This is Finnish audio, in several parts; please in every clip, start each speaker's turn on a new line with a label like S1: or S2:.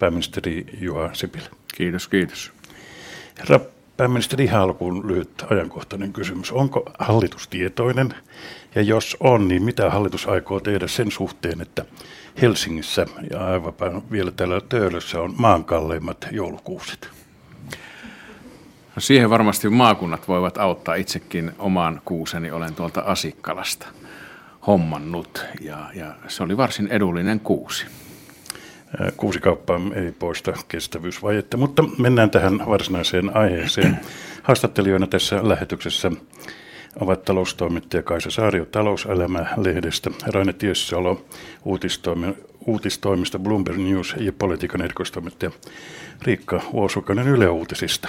S1: pääministeri Juha Sipilä.
S2: Kiitos, kiitos.
S1: Herra pääministeri, ihan alkuun lyhyt ajankohtainen kysymys. Onko hallitus tietoinen, ja jos on, niin mitä hallitus aikoo tehdä sen suhteen, että Helsingissä ja aivan vielä täällä Töölössä on maan kalleimmat joulukuuset?
S2: No siihen varmasti maakunnat voivat auttaa itsekin omaan kuuseni. Olen tuolta Asikkalasta hommannut ja, ja se oli varsin edullinen kuusi.
S1: Kuusikauppa ei poista kestävyysvajetta, mutta mennään tähän varsinaiseen aiheeseen. Haastattelijoina tässä lähetyksessä ovat taloustoimittaja Kaisa Saario Talouselämä-lehdestä, Raine Tiessalo uutistoimi, uutistoimista Bloomberg News ja politiikan erikoistoimittaja Riikka Vuosukainen Yle Uutisista.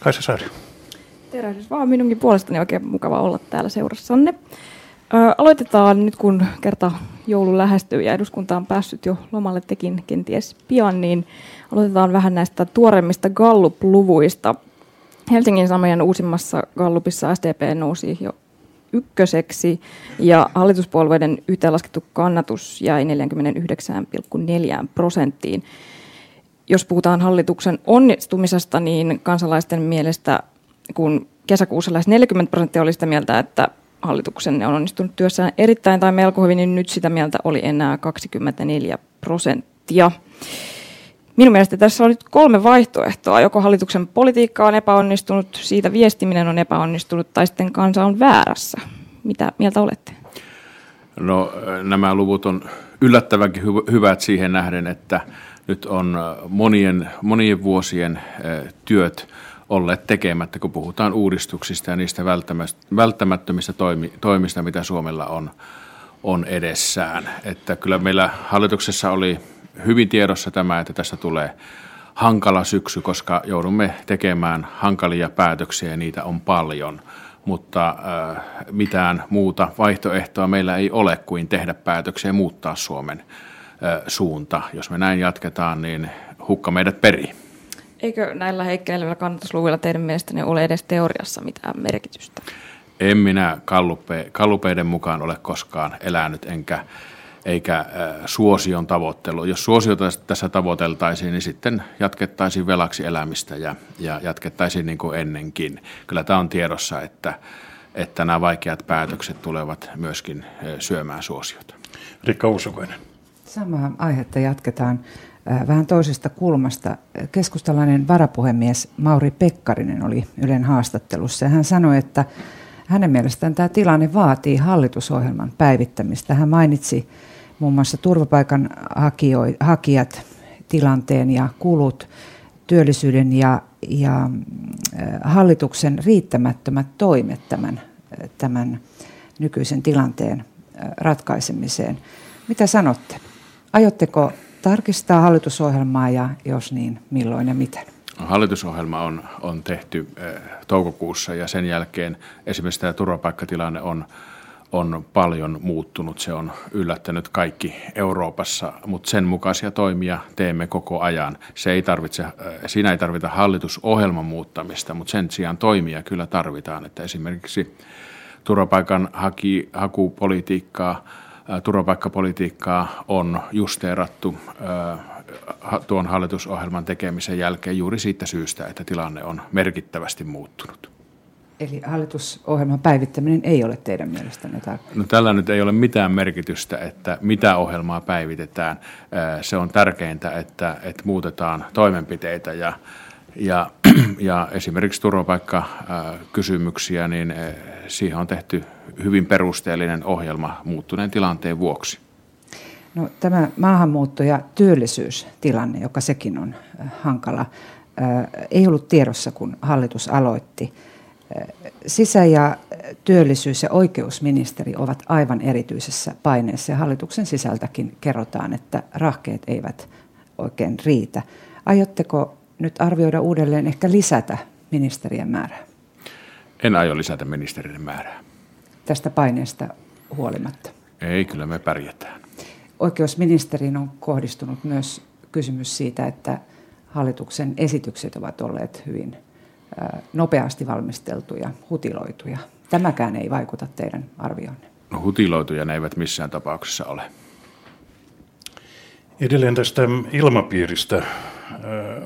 S1: Kaisa Saario.
S3: Tervehdys vaan minunkin puolestani oikein mukava olla täällä seurassanne. Aloitetaan nyt, kun kerta joulu lähestyy ja eduskunta on päässyt jo lomalle tekin kenties pian, niin aloitetaan vähän näistä tuoremmista Gallup-luvuista. Helsingin Samojen uusimmassa Gallupissa SDP nousi jo ykköseksi ja hallituspuolueiden yhteenlaskettu kannatus jäi 49,4 prosenttiin. Jos puhutaan hallituksen onnistumisesta, niin kansalaisten mielestä, kun kesäkuussa lähes 40 prosenttia oli sitä mieltä, että hallituksen on onnistunut työssään erittäin tai melko hyvin, niin nyt sitä mieltä oli enää 24 prosenttia. Minun mielestä tässä on nyt kolme vaihtoehtoa. Joko hallituksen politiikka on epäonnistunut, siitä viestiminen on epäonnistunut tai sitten kansa on väärässä. Mitä mieltä olette?
S2: No nämä luvut on yllättävänkin hy- hyvät siihen nähden, että nyt on monien, monien vuosien työt olleet tekemättä, kun puhutaan uudistuksista ja niistä välttämättömistä toimi, toimista, mitä Suomella on, on edessään. Että kyllä meillä hallituksessa oli hyvin tiedossa tämä, että tästä tulee hankala syksy, koska joudumme tekemään hankalia päätöksiä ja niitä on paljon. Mutta äh, mitään muuta vaihtoehtoa meillä ei ole kuin tehdä päätöksiä ja muuttaa Suomen äh, suunta. Jos me näin jatketaan, niin hukka meidät perii.
S3: Eikö näillä heikkeilevillä kannatusluvuilla teidän mielestänne ole edes teoriassa mitään merkitystä?
S2: En minä kallupe, kallupeiden mukaan ole koskaan elänyt, enkä eikä äh, suosion tavoittelu. Jos suosiota tässä tavoiteltaisiin, niin sitten jatkettaisiin velaksi elämistä ja, ja jatkettaisiin niin kuin ennenkin. Kyllä tämä on tiedossa, että, että nämä vaikeat päätökset tulevat myöskin äh, syömään suosiota.
S1: Rikka Uusukoinen.
S4: Samaa aihetta jatketaan vähän toisesta kulmasta. Keskustalainen varapuhemies Mauri Pekkarinen oli Ylen haastattelussa ja hän sanoi, että hänen mielestään tämä tilanne vaatii hallitusohjelman päivittämistä. Hän mainitsi muun muassa turvapaikan hakijat, tilanteen ja kulut, työllisyyden ja, ja hallituksen riittämättömät toimet tämän, tämän nykyisen tilanteen ratkaisemiseen. Mitä sanotte? Aiotteko tarkistaa hallitusohjelmaa ja jos niin, milloin ja miten?
S2: Hallitusohjelma on, on tehty toukokuussa ja sen jälkeen esimerkiksi tämä turvapaikkatilanne on on paljon muuttunut. Se on yllättänyt kaikki Euroopassa, mutta sen mukaisia toimia teemme koko ajan. Se ei tarvitse, äh, siinä ei tarvita hallitusohjelman muuttamista, mutta sen sijaan toimia kyllä tarvitaan. Että esimerkiksi turvapaikan haki, hakupolitiikkaa, turvapaikkapolitiikkaa on justeerattu tuon hallitusohjelman tekemisen jälkeen juuri siitä syystä, että tilanne on merkittävästi muuttunut.
S4: Eli hallitusohjelman päivittäminen ei ole teidän mielestänne tarpeen?
S2: No tällä nyt ei ole mitään merkitystä, että mitä ohjelmaa päivitetään. Se on tärkeintä, että, että muutetaan toimenpiteitä ja, ja, ja esimerkiksi turvapaikkakysymyksiä, niin siihen on tehty hyvin perusteellinen ohjelma muuttuneen tilanteen vuoksi.
S4: No, tämä maahanmuutto- ja työllisyystilanne, joka sekin on hankala, ei ollut tiedossa, kun hallitus aloitti – Sisä- ja työllisyys- ja oikeusministeri ovat aivan erityisessä paineessa ja hallituksen sisältäkin kerrotaan, että rahkeet eivät oikein riitä. Aiotteko nyt arvioida uudelleen ehkä lisätä ministerien määrää?
S2: En aio lisätä ministerien määrää.
S4: Tästä paineesta huolimatta?
S2: Ei, kyllä me pärjätään.
S4: Oikeusministeriin on kohdistunut myös kysymys siitä, että hallituksen esitykset ovat olleet hyvin nopeasti valmisteltuja, hutiloituja. Tämäkään ei vaikuta teidän arvioonne.
S2: No hutiloituja ne eivät missään tapauksessa ole.
S1: Edelleen tästä ilmapiiristä,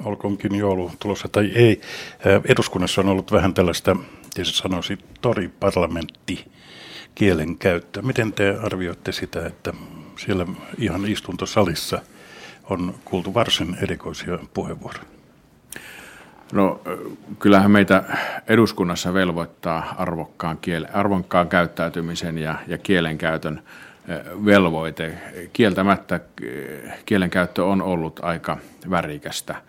S1: olkoonkin joulu tulossa tai ei, eduskunnassa on ollut vähän tällaista, tietysti sanoisi, toriparlamentti kielen käyttö. Miten te arvioitte sitä, että siellä ihan istuntosalissa on kuultu varsin erikoisia puheenvuoroja?
S2: No kyllähän meitä eduskunnassa velvoittaa arvokkaan, kielen, arvokkaan käyttäytymisen ja, ja kielenkäytön velvoite. Kieltämättä kielenkäyttö on ollut aika värikästä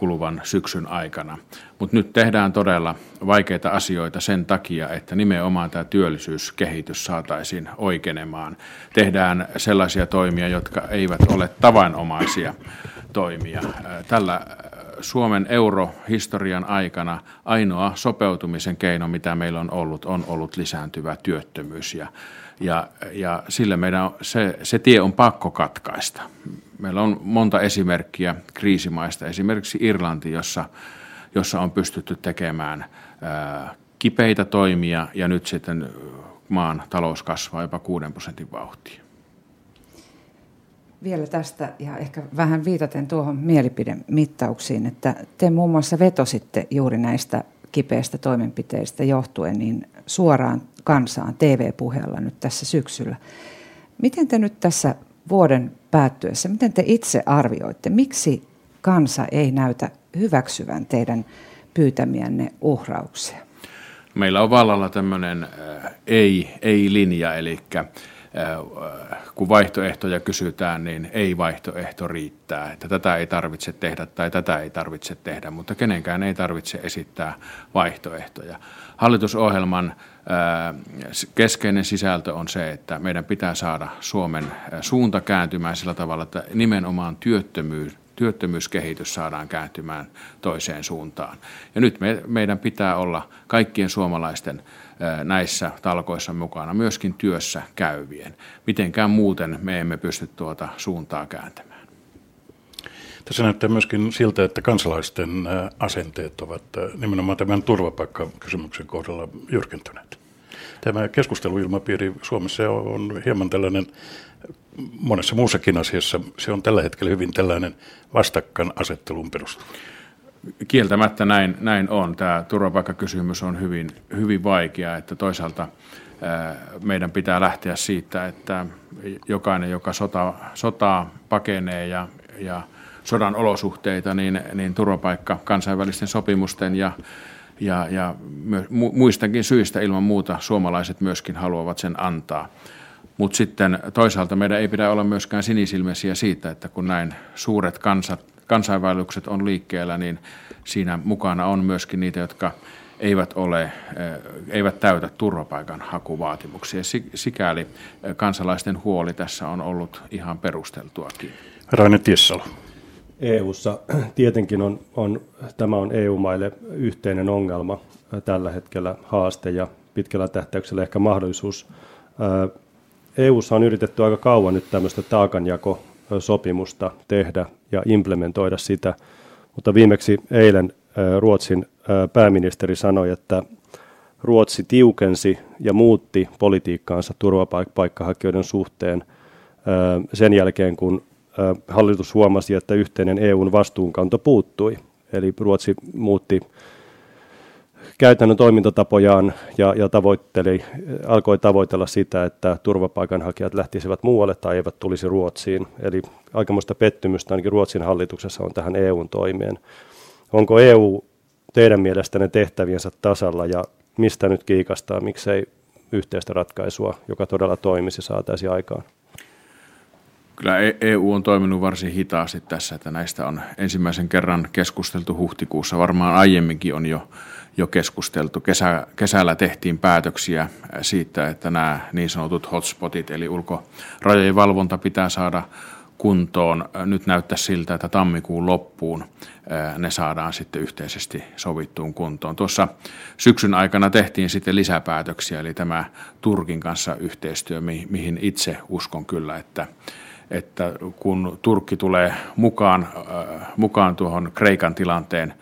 S2: kuluvan syksyn aikana. Mutta nyt tehdään todella vaikeita asioita sen takia, että nimenomaan tämä työllisyyskehitys saataisiin oikeenemaan. Tehdään sellaisia toimia, jotka eivät ole tavanomaisia toimia. Tällä Suomen eurohistorian aikana ainoa sopeutumisen keino, mitä meillä on ollut, on ollut lisääntyvä työttömyys. Ja, ja, ja sillä meidän se, se tie on pakko katkaista. Meillä on monta esimerkkiä kriisimaista, esimerkiksi Irlanti, jossa, jossa on pystytty tekemään ää, kipeitä toimia ja nyt sitten maan talous kasvaa jopa 6 prosentin vauhtia.
S4: Vielä tästä ja ehkä vähän viitaten tuohon mielipidemittauksiin, että te muun muassa vetositte juuri näistä kipeistä toimenpiteistä johtuen niin suoraan kansaan TV-puheella nyt tässä syksyllä. Miten te nyt tässä vuoden päättyessä, miten te itse arvioitte, miksi kansa ei näytä hyväksyvän teidän pyytämiänne uhrauksia?
S2: Meillä on vallalla tämmöinen äh, ei, ei-linja, eli äh, kun vaihtoehtoja kysytään, niin ei-vaihtoehto riittää. Että tätä ei tarvitse tehdä tai tätä ei tarvitse tehdä, mutta kenenkään ei tarvitse esittää vaihtoehtoja. Hallitusohjelman keskeinen sisältö on se, että meidän pitää saada Suomen suunta kääntymään sillä tavalla, että nimenomaan työttömyys, työttömyyskehitys saadaan kääntymään toiseen suuntaan. Ja nyt me, meidän pitää olla kaikkien suomalaisten näissä talkoissa mukana, myöskin työssä käyvien. Mitenkään muuten me emme pysty tuota suuntaa kääntämään.
S1: Tässä näyttää myöskin siltä, että kansalaisten asenteet ovat nimenomaan tämän turvapaikkakysymyksen kohdalla jyrkentyneet. Tämä keskusteluilmapiiri Suomessa on hieman tällainen, monessa muussakin asiassa, se on tällä hetkellä hyvin tällainen vastakkainasetteluun perustuva.
S2: Kieltämättä näin, näin on. Tämä turvapaikkakysymys on hyvin, hyvin vaikea, että toisaalta meidän pitää lähteä siitä, että jokainen, joka sota, sotaa pakenee ja, ja sodan olosuhteita, niin, niin turvapaikka kansainvälisten sopimusten ja, ja, ja muistakin syistä ilman muuta suomalaiset myöskin haluavat sen antaa. Mutta sitten toisaalta meidän ei pidä olla myöskään sinisilmäisiä siitä, että kun näin suuret kansat, kansainvälukset on liikkeellä, niin siinä mukana on myöskin niitä, jotka eivät, ole, eh, eivät täytä turvapaikan hakuvaatimuksia. Sikäli eh, kansalaisten huoli tässä on ollut ihan perusteltuakin.
S1: Raine Tiessalo.
S5: EUssa tietenkin on, on, tämä on EU-maille yhteinen ongelma tällä hetkellä haaste ja pitkällä tähtäyksellä ehkä mahdollisuus. EUssa on yritetty aika kauan nyt tämmöistä taakanjakosopimusta tehdä ja implementoida sitä, mutta viimeksi eilen Ruotsin pääministeri sanoi, että Ruotsi tiukensi ja muutti politiikkaansa turvapaikkahakijoiden suhteen sen jälkeen, kun hallitus huomasi, että yhteinen EUn vastuunkanto puuttui. Eli Ruotsi muutti käytännön toimintatapojaan ja, ja tavoitteli, alkoi tavoitella sitä, että turvapaikanhakijat lähtisivät muualle tai eivät tulisi Ruotsiin. Eli aikamoista pettymystä ainakin Ruotsin hallituksessa on tähän EUn toimeen. Onko EU teidän mielestänne tehtäviensä tasalla ja mistä nyt kiikastaa, miksei yhteistä ratkaisua, joka todella toimisi, saataisiin aikaan?
S2: Kyllä EU e on toiminut varsin hitaasti tässä, että näistä on ensimmäisen kerran keskusteltu huhtikuussa. Varmaan aiemminkin on jo, jo keskusteltu. Kesä, kesällä tehtiin päätöksiä siitä, että nämä niin sanotut hotspotit, eli ulkorajojen valvonta pitää saada kuntoon. Nyt näyttää siltä, että tammikuun loppuun ne saadaan sitten yhteisesti sovittuun kuntoon. Tuossa syksyn aikana tehtiin sitten lisäpäätöksiä, eli tämä Turkin kanssa yhteistyö, mihin itse uskon kyllä, että että kun Turkki tulee mukaan, äh, mukaan tuohon Kreikan tilanteen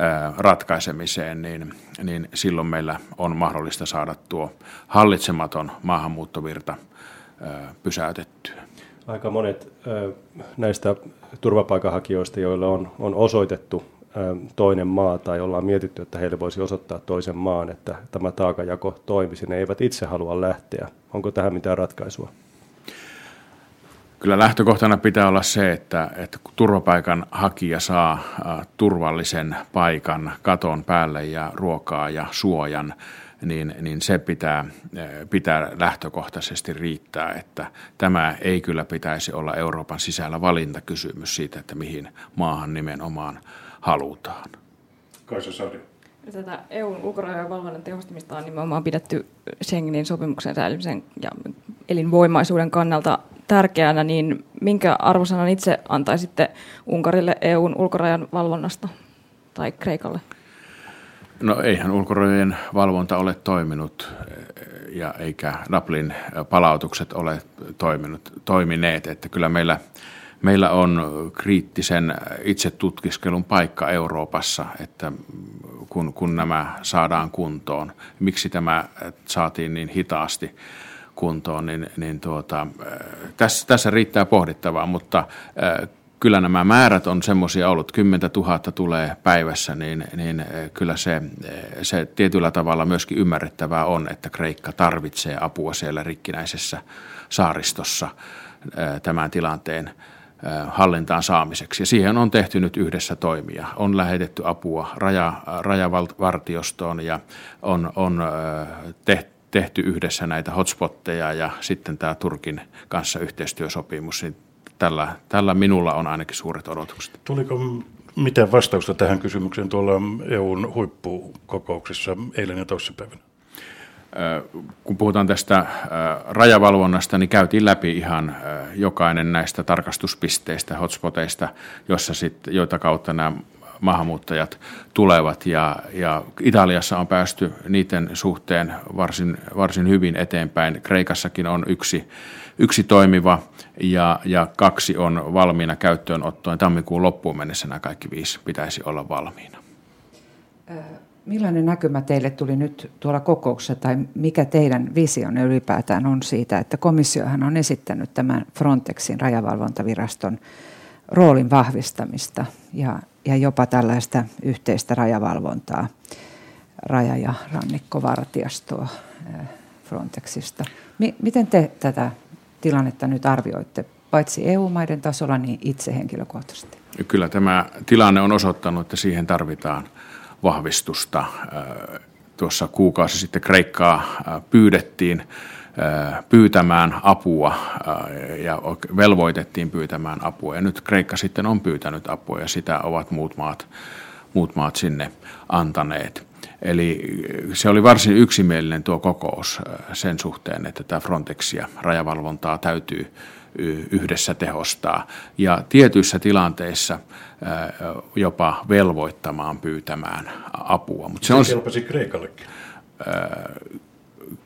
S2: äh, ratkaisemiseen, niin, niin silloin meillä on mahdollista saada tuo hallitsematon maahanmuuttovirta äh, pysäytettyä.
S5: Aika monet näistä turvapaikanhakijoista, joille on, on osoitettu toinen maa tai ollaan mietitty, että heille voisi osoittaa toisen maan, että tämä taakajako toimisi, ne eivät itse halua lähteä. Onko tähän mitään ratkaisua?
S2: Kyllä lähtökohtana pitää olla se, että, että kun turvapaikan hakija saa turvallisen paikan katon päälle ja ruokaa ja suojan, niin, niin se pitää, pitää lähtökohtaisesti riittää, että tämä ei kyllä pitäisi olla Euroopan sisällä valintakysymys siitä, että mihin maahan nimenomaan halutaan.
S1: Kaisa Sari.
S3: Tätä EUn ulkorajojen valvonnan tehostamista on nimenomaan pidetty Schengenin sopimuksen säilymisen ja elinvoimaisuuden kannalta tärkeänä, niin minkä arvosanan itse antaisitte Unkarille EUn ulkorajan valvonnasta tai Kreikalle?
S2: No eihän ulkorajojen valvonta ole toiminut ja eikä Dublin palautukset ole toiminut, toimineet, että kyllä meillä – meillä on kriittisen itsetutkiskelun paikka Euroopassa, että kun, kun nämä saadaan kuntoon, miksi tämä saatiin niin hitaasti kuntoon, niin, niin tuota, tässä, tässä riittää pohdittavaa, mutta kyllä nämä määrät on semmoisia ollut, 10 000 tulee päivässä, niin, niin kyllä se, se tietyllä tavalla myöskin ymmärrettävää on, että Kreikka tarvitsee apua siellä rikkinäisessä saaristossa tämän tilanteen hallintaan saamiseksi. Ja siihen on tehty nyt yhdessä toimia. On lähetetty apua raja, rajavartiostoon ja on, on tehty yhdessä näitä hotspotteja ja sitten tämä Turkin kanssa yhteistyösopimus. Niin tällä, tällä minulla on ainakin suuret odotukset.
S1: Tuliko miten vastausta tähän kysymykseen tuolla EUn huippukokouksessa eilen ja toissapäivänä?
S2: kun puhutaan tästä rajavalvonnasta, niin käytiin läpi ihan jokainen näistä tarkastuspisteistä, hotspoteista, jossa sit, joita kautta nämä maahanmuuttajat tulevat. Ja, ja Italiassa on päästy niiden suhteen varsin, varsin hyvin eteenpäin. Kreikassakin on yksi, yksi toimiva ja, ja kaksi on valmiina käyttöönottoon. Tammikuun loppuun mennessä nämä kaikki viisi pitäisi olla valmiina.
S4: Millainen näkymä teille tuli nyt tuolla kokouksessa tai mikä teidän visionne ylipäätään on siitä, että komissiohan on esittänyt tämän Frontexin rajavalvontaviraston roolin vahvistamista ja, ja jopa tällaista yhteistä rajavalvontaa, raja- ja rannikkovartiostoa Frontexista. M- miten te tätä tilannetta nyt arvioitte, paitsi EU-maiden tasolla, niin itse henkilökohtaisesti?
S2: Kyllä tämä tilanne on osoittanut, että siihen tarvitaan vahvistusta. Äh, tuossa kuukausi sitten Kreikkaa äh, pyydettiin äh, pyytämään apua ja velvoitettiin pyytämään apua. Ja nyt Kreikka sitten on pyytänyt apua ja sitä ovat muut maat, muut maat sinne antaneet. Eli se oli varsin yksimielinen tuo kokous sen suhteen, että tämä Frontexia rajavalvontaa täytyy yhdessä tehostaa ja tietyissä tilanteissa jopa velvoittamaan pyytämään apua.
S1: Mutta se, se on kelpasi Kreikallekin.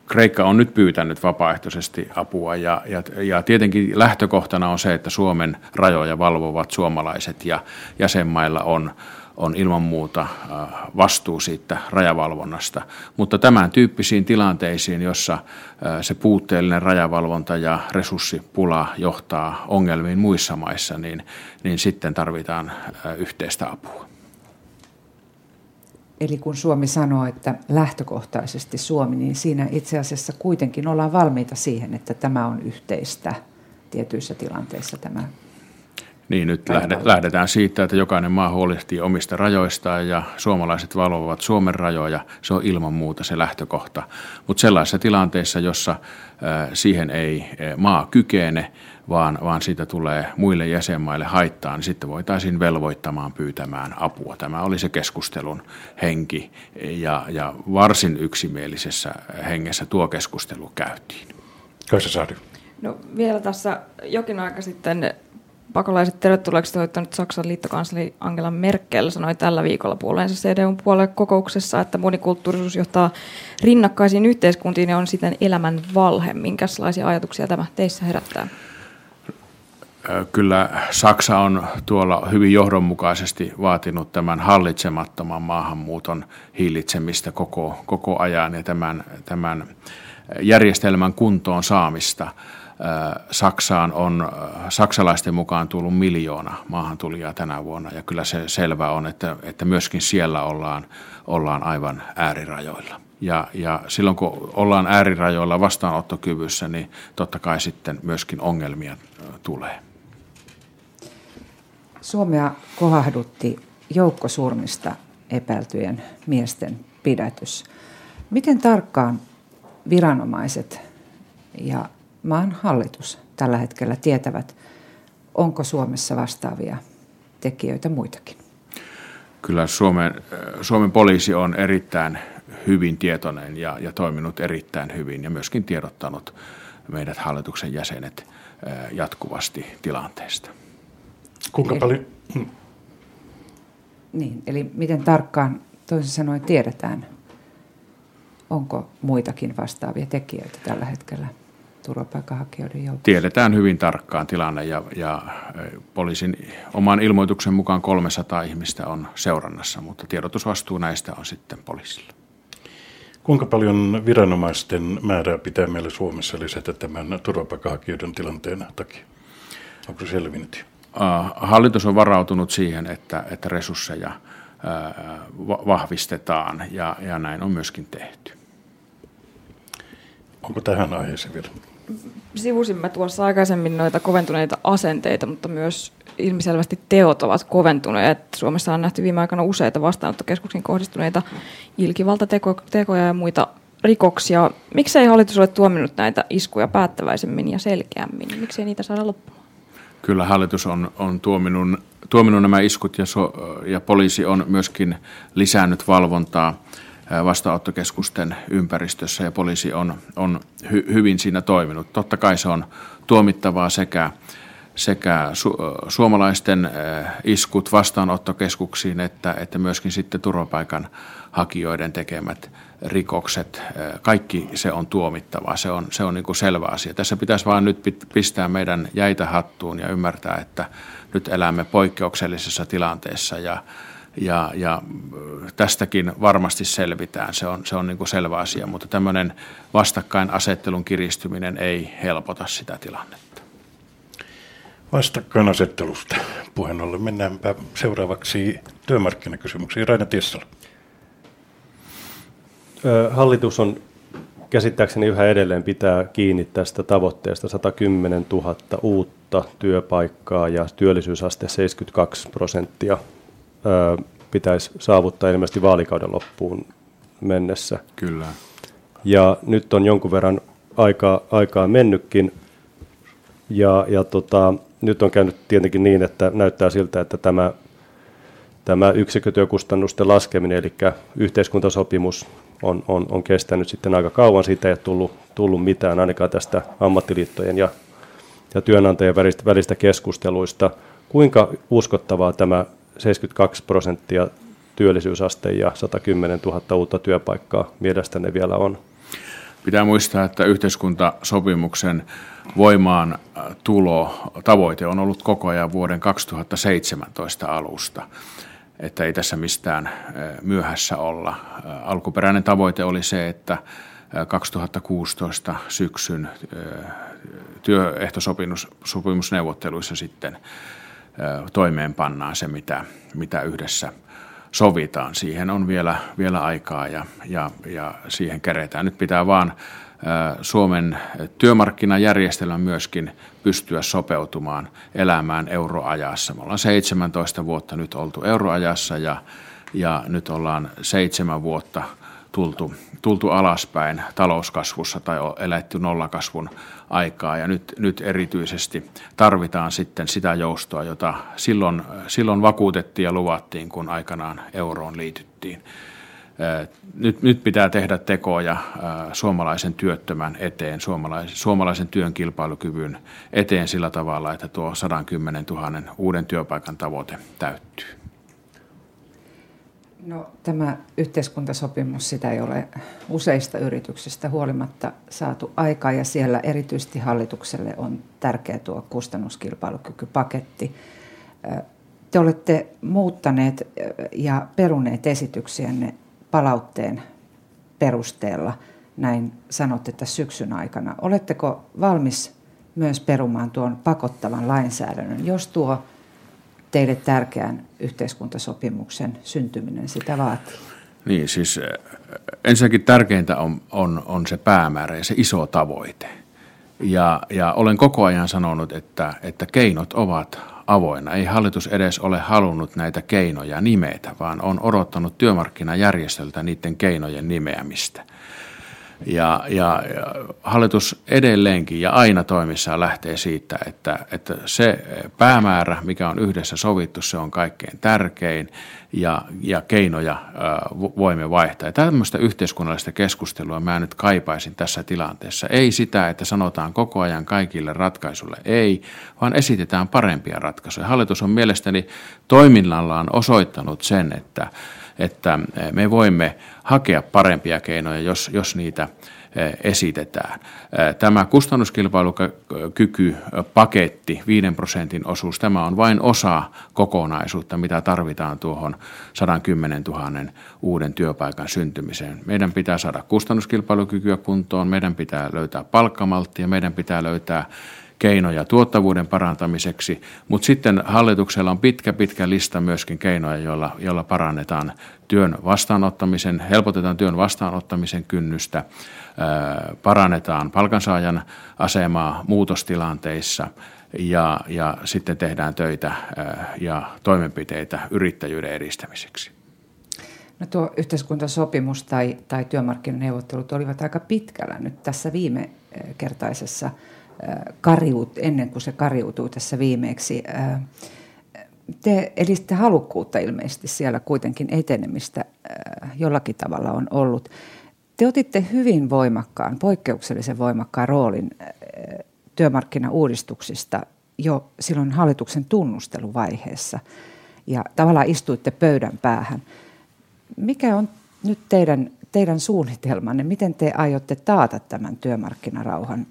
S2: Kreikka on nyt pyytänyt vapaaehtoisesti apua ja, ja, ja tietenkin lähtökohtana on se, että Suomen rajoja valvovat suomalaiset ja jäsenmailla on on ilman muuta äh, vastuu siitä rajavalvonnasta. Mutta tämän tyyppisiin tilanteisiin, jossa äh, se puutteellinen rajavalvonta ja resurssipula johtaa ongelmiin muissa maissa, niin, niin sitten tarvitaan äh, yhteistä apua.
S4: Eli kun Suomi sanoo, että lähtökohtaisesti Suomi, niin siinä itse asiassa kuitenkin ollaan valmiita siihen, että tämä on yhteistä tietyissä tilanteissa tämä
S2: niin, nyt lähdetään siitä, että jokainen maa huolehtii omista rajoistaan ja suomalaiset valvovat Suomen rajoja. Se on ilman muuta se lähtökohta. Mutta sellaisessa tilanteessa, jossa siihen ei maa kykene, vaan, vaan siitä tulee muille jäsenmaille haittaa, niin sitten voitaisiin velvoittamaan pyytämään apua. Tämä oli se keskustelun henki ja, ja varsin yksimielisessä hengessä tuo keskustelu käytiin.
S1: Kaisa Saari.
S3: No vielä tässä jokin aika sitten pakolaiset tervetulleeksi toivottanut Saksan liittokansleri Angela Merkel sanoi tällä viikolla puoleensa CDUn puolelle kokouksessa, että monikulttuurisuus johtaa rinnakkaisiin yhteiskuntiin ja on siten elämän valhe. Minkälaisia ajatuksia tämä teissä herättää?
S2: Kyllä Saksa on tuolla hyvin johdonmukaisesti vaatinut tämän hallitsemattoman maahanmuuton hillitsemistä koko, koko ajan ja tämän, tämän järjestelmän kuntoon saamista – Saksaan on saksalaisten mukaan tullut miljoona maahantulijaa tänä vuonna ja kyllä se selvä on, että, että myöskin siellä ollaan, ollaan aivan äärirajoilla. Ja, ja silloin kun ollaan äärirajoilla vastaanottokyvyssä, niin totta kai sitten myöskin ongelmia tulee.
S4: Suomea kohahdutti joukkosurmista epäiltyjen miesten pidätys. Miten tarkkaan viranomaiset ja maan hallitus tällä hetkellä tietävät, onko Suomessa vastaavia tekijöitä muitakin?
S2: Kyllä Suomen, Suomen poliisi on erittäin hyvin tietoinen ja, ja toiminut erittäin hyvin ja myöskin tiedottanut meidät hallituksen jäsenet jatkuvasti tilanteesta.
S1: Kuinka eli, paljon? Hmm.
S4: Niin, eli miten tarkkaan toisin sanoen tiedetään, onko muitakin vastaavia tekijöitä tällä hetkellä turvapaikanhakijoiden joukossa?
S2: Tiedetään hyvin tarkkaan tilanne ja, ja poliisin oman ilmoituksen mukaan 300 ihmistä on seurannassa, mutta tiedotusvastuu näistä on sitten poliisilla.
S1: Kuinka paljon viranomaisten määrää pitää meillä Suomessa lisätä tämän turvapaikanhakijoiden tilanteen takia? Onko se selvinnyt?
S2: Hallitus on varautunut siihen, että, että resursseja vahvistetaan ja, ja näin on myöskin tehty.
S1: Onko tähän aiheeseen vielä?
S3: Sivusimme tuossa aikaisemmin noita koventuneita asenteita, mutta myös ilmiselvästi teot ovat koventuneet. Suomessa on nähty viime aikoina useita vastaanottokeskuksiin kohdistuneita ilkivaltatekoja ja muita rikoksia. Miksei hallitus ole tuominut näitä iskuja päättäväisemmin ja selkeämmin? Miksei niitä saada loppumaan?
S2: Kyllä hallitus on, on tuominut, tuominut nämä iskut ja, so, ja poliisi on myöskin lisännyt valvontaa vastaanottokeskusten ympäristössä ja poliisi on, on hy, hyvin siinä toiminut. Totta kai se on tuomittavaa sekä sekä su- suomalaisten iskut vastaanottokeskuksiin että, että myöskin sitten turvapaikan hakijoiden tekemät rikokset. Kaikki se on tuomittavaa, se on, se on niin kuin selvä asia. Tässä pitäisi vain nyt pistää meidän jäitä hattuun ja ymmärtää, että nyt elämme poikkeuksellisessa tilanteessa ja, ja, ja tästäkin varmasti selvitään, se on, se on niin kuin selvä asia, mutta tämmöinen vastakkainasettelun kiristyminen ei helpota sitä tilannetta
S1: vastakkainasettelusta puheen ollen. Mennäänpä seuraavaksi työmarkkinakysymyksiin. Raina Tiessala.
S5: Hallitus on käsittääkseni yhä edelleen pitää kiinni tästä tavoitteesta 110 000 uutta työpaikkaa ja työllisyysaste 72 prosenttia pitäisi saavuttaa ilmeisesti vaalikauden loppuun mennessä.
S2: Kyllä.
S5: Ja nyt on jonkun verran aikaa, aikaa mennytkin. Ja, ja tota, nyt on käynyt tietenkin niin, että näyttää siltä, että tämä, tämä yksikkötyökustannusten laskeminen, eli yhteiskuntasopimus on, on, on kestänyt sitten aika kauan. Siitä ei ole tullut, tullut mitään ainakaan tästä ammattiliittojen ja, ja työnantajien välistä, välistä keskusteluista. Kuinka uskottavaa tämä 72 prosenttia työllisyysaste ja 110 000 uutta työpaikkaa mielestäni vielä on?
S2: Pitää muistaa, että yhteiskuntasopimuksen voimaan äh, tulo tavoite on ollut koko ajan vuoden 2017 alusta, että ei tässä mistään äh, myöhässä olla. Äh, alkuperäinen tavoite oli se, että 2016 syksyn työehtosopimusneuvotteluissa sitten toimeenpannaan se, mitä, mitä yhdessä sovitaan. Siihen on vielä, vielä aikaa ja, ja, ja siihen keretään. Nyt pitää vaan Suomen työmarkkinajärjestelmä myöskin pystyä sopeutumaan elämään euroajassa. Me ollaan 17 vuotta nyt oltu euroajassa ja, ja nyt ollaan seitsemän vuotta tultu, tultu alaspäin talouskasvussa tai eletty nollakasvun aikaa. Ja nyt, nyt erityisesti tarvitaan sitten sitä joustoa, jota silloin, silloin vakuutettiin ja luvattiin, kun aikanaan euroon liityttiin. Nyt, nyt pitää tehdä tekoja suomalaisen työttömän eteen, suomalaisen, suomalaisen työn kilpailukyvyn eteen sillä tavalla, että tuo 110 000 uuden työpaikan tavoite täyttyy.
S4: No, tämä yhteiskuntasopimus, sitä ei ole useista yrityksistä huolimatta saatu aikaa ja siellä erityisesti hallitukselle on tärkeä tuo kustannuskilpailukykypaketti. Te olette muuttaneet ja peruneet esityksiänne palautteen perusteella, näin sanotte tässä syksyn aikana. Oletteko valmis myös perumaan tuon pakottavan lainsäädännön, jos tuo teille tärkeän yhteiskuntasopimuksen syntyminen sitä vaatii?
S2: Niin, siis ensinnäkin tärkeintä on, on, on se päämäärä ja se iso tavoite. Ja, ja olen koko ajan sanonut, että, että keinot ovat avoinna. Ei hallitus edes ole halunnut näitä keinoja nimetä, vaan on odottanut työmarkkinajärjestöltä niiden keinojen nimeämistä. Ja, ja, hallitus edelleenkin ja aina toimissaan lähtee siitä, että, että se päämäärä, mikä on yhdessä sovittu, se on kaikkein tärkein ja, ja keinoja voimme vaihtaa. Ja tämmöistä yhteiskunnallista keskustelua mä nyt kaipaisin tässä tilanteessa. Ei sitä, että sanotaan koko ajan kaikille ratkaisulle ei, vaan esitetään parempia ratkaisuja. Hallitus on mielestäni toiminnallaan osoittanut sen, että että eh, me voimme hakea parempia keinoja, jos, jos niitä eh, esitetään. Eh, tämä kustannuskilpailukykypaketti, 5 prosentin osuus, tämä on vain osa kokonaisuutta, mitä tarvitaan tuohon 110 000 uuden työpaikan syntymiseen. Meidän pitää saada kustannuskilpailukykyä kuntoon, meidän pitää löytää palkkamalttia, meidän pitää löytää keinoja tuottavuuden parantamiseksi, mutta sitten hallituksella on pitkä, pitkä lista myöskin keinoja, joilla, joilla parannetaan työn vastaanottamisen, helpotetaan työn vastaanottamisen kynnystä, parannetaan palkansaajan asemaa muutostilanteissa ja, ja sitten tehdään töitä ja toimenpiteitä yrittäjyyden edistämiseksi.
S4: No tuo yhteiskuntasopimus tai, tai työmarkkinaneuvottelut olivat aika pitkällä nyt tässä viime kertaisessa kariut, ennen kuin se kariutui tässä viimeksi. Te edistitte halukkuutta ilmeisesti siellä kuitenkin etenemistä jollakin tavalla on ollut. Te otitte hyvin voimakkaan, poikkeuksellisen voimakkaan roolin työmarkkinauudistuksista jo silloin hallituksen tunnusteluvaiheessa ja tavallaan istuitte pöydän päähän. Mikä on nyt teidän, teidän suunnitelmanne? Miten te aiotte taata tämän työmarkkinarauhan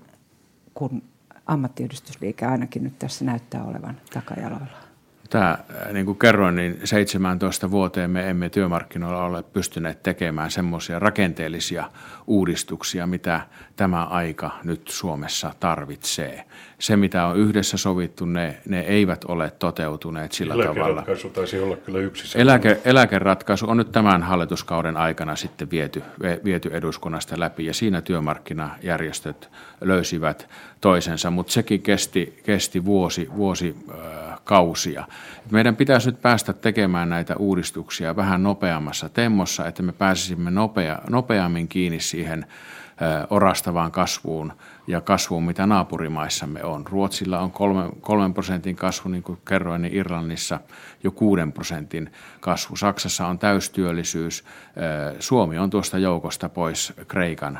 S4: kun ammattiyhdistysliike ainakin nyt tässä näyttää olevan takajalalla?
S2: Tämä, äh, niin kuin kerroin, niin 17 vuoteen me emme työmarkkinoilla ole pystyneet tekemään semmoisia rakenteellisia uudistuksia, mitä tämä aika nyt Suomessa tarvitsee. Se, mitä on yhdessä sovittu, ne, ne eivät ole toteutuneet sillä tavalla.
S1: Eläkeratkaisu taisi olla kyllä yksi.
S2: Eläke, eläkeratkaisu on nyt tämän hallituskauden aikana sitten viety, viety eduskunnasta läpi, ja siinä työmarkkinajärjestöt löysivät toisensa, mutta sekin kesti, kesti vuosi, vuosi äh, kausia. Meidän pitäisi nyt päästä tekemään näitä uudistuksia vähän nopeammassa temmossa, että me pääsisimme nopea, nopeammin kiinni siihen orastavaan kasvuun ja kasvuun, mitä naapurimaissamme on. Ruotsilla on kolme, kolmen prosentin kasvu, niin kuin kerroin, niin Irlannissa jo kuuden prosentin kasvu. Saksassa on täystyöllisyys. Suomi on tuosta joukosta pois Kreikan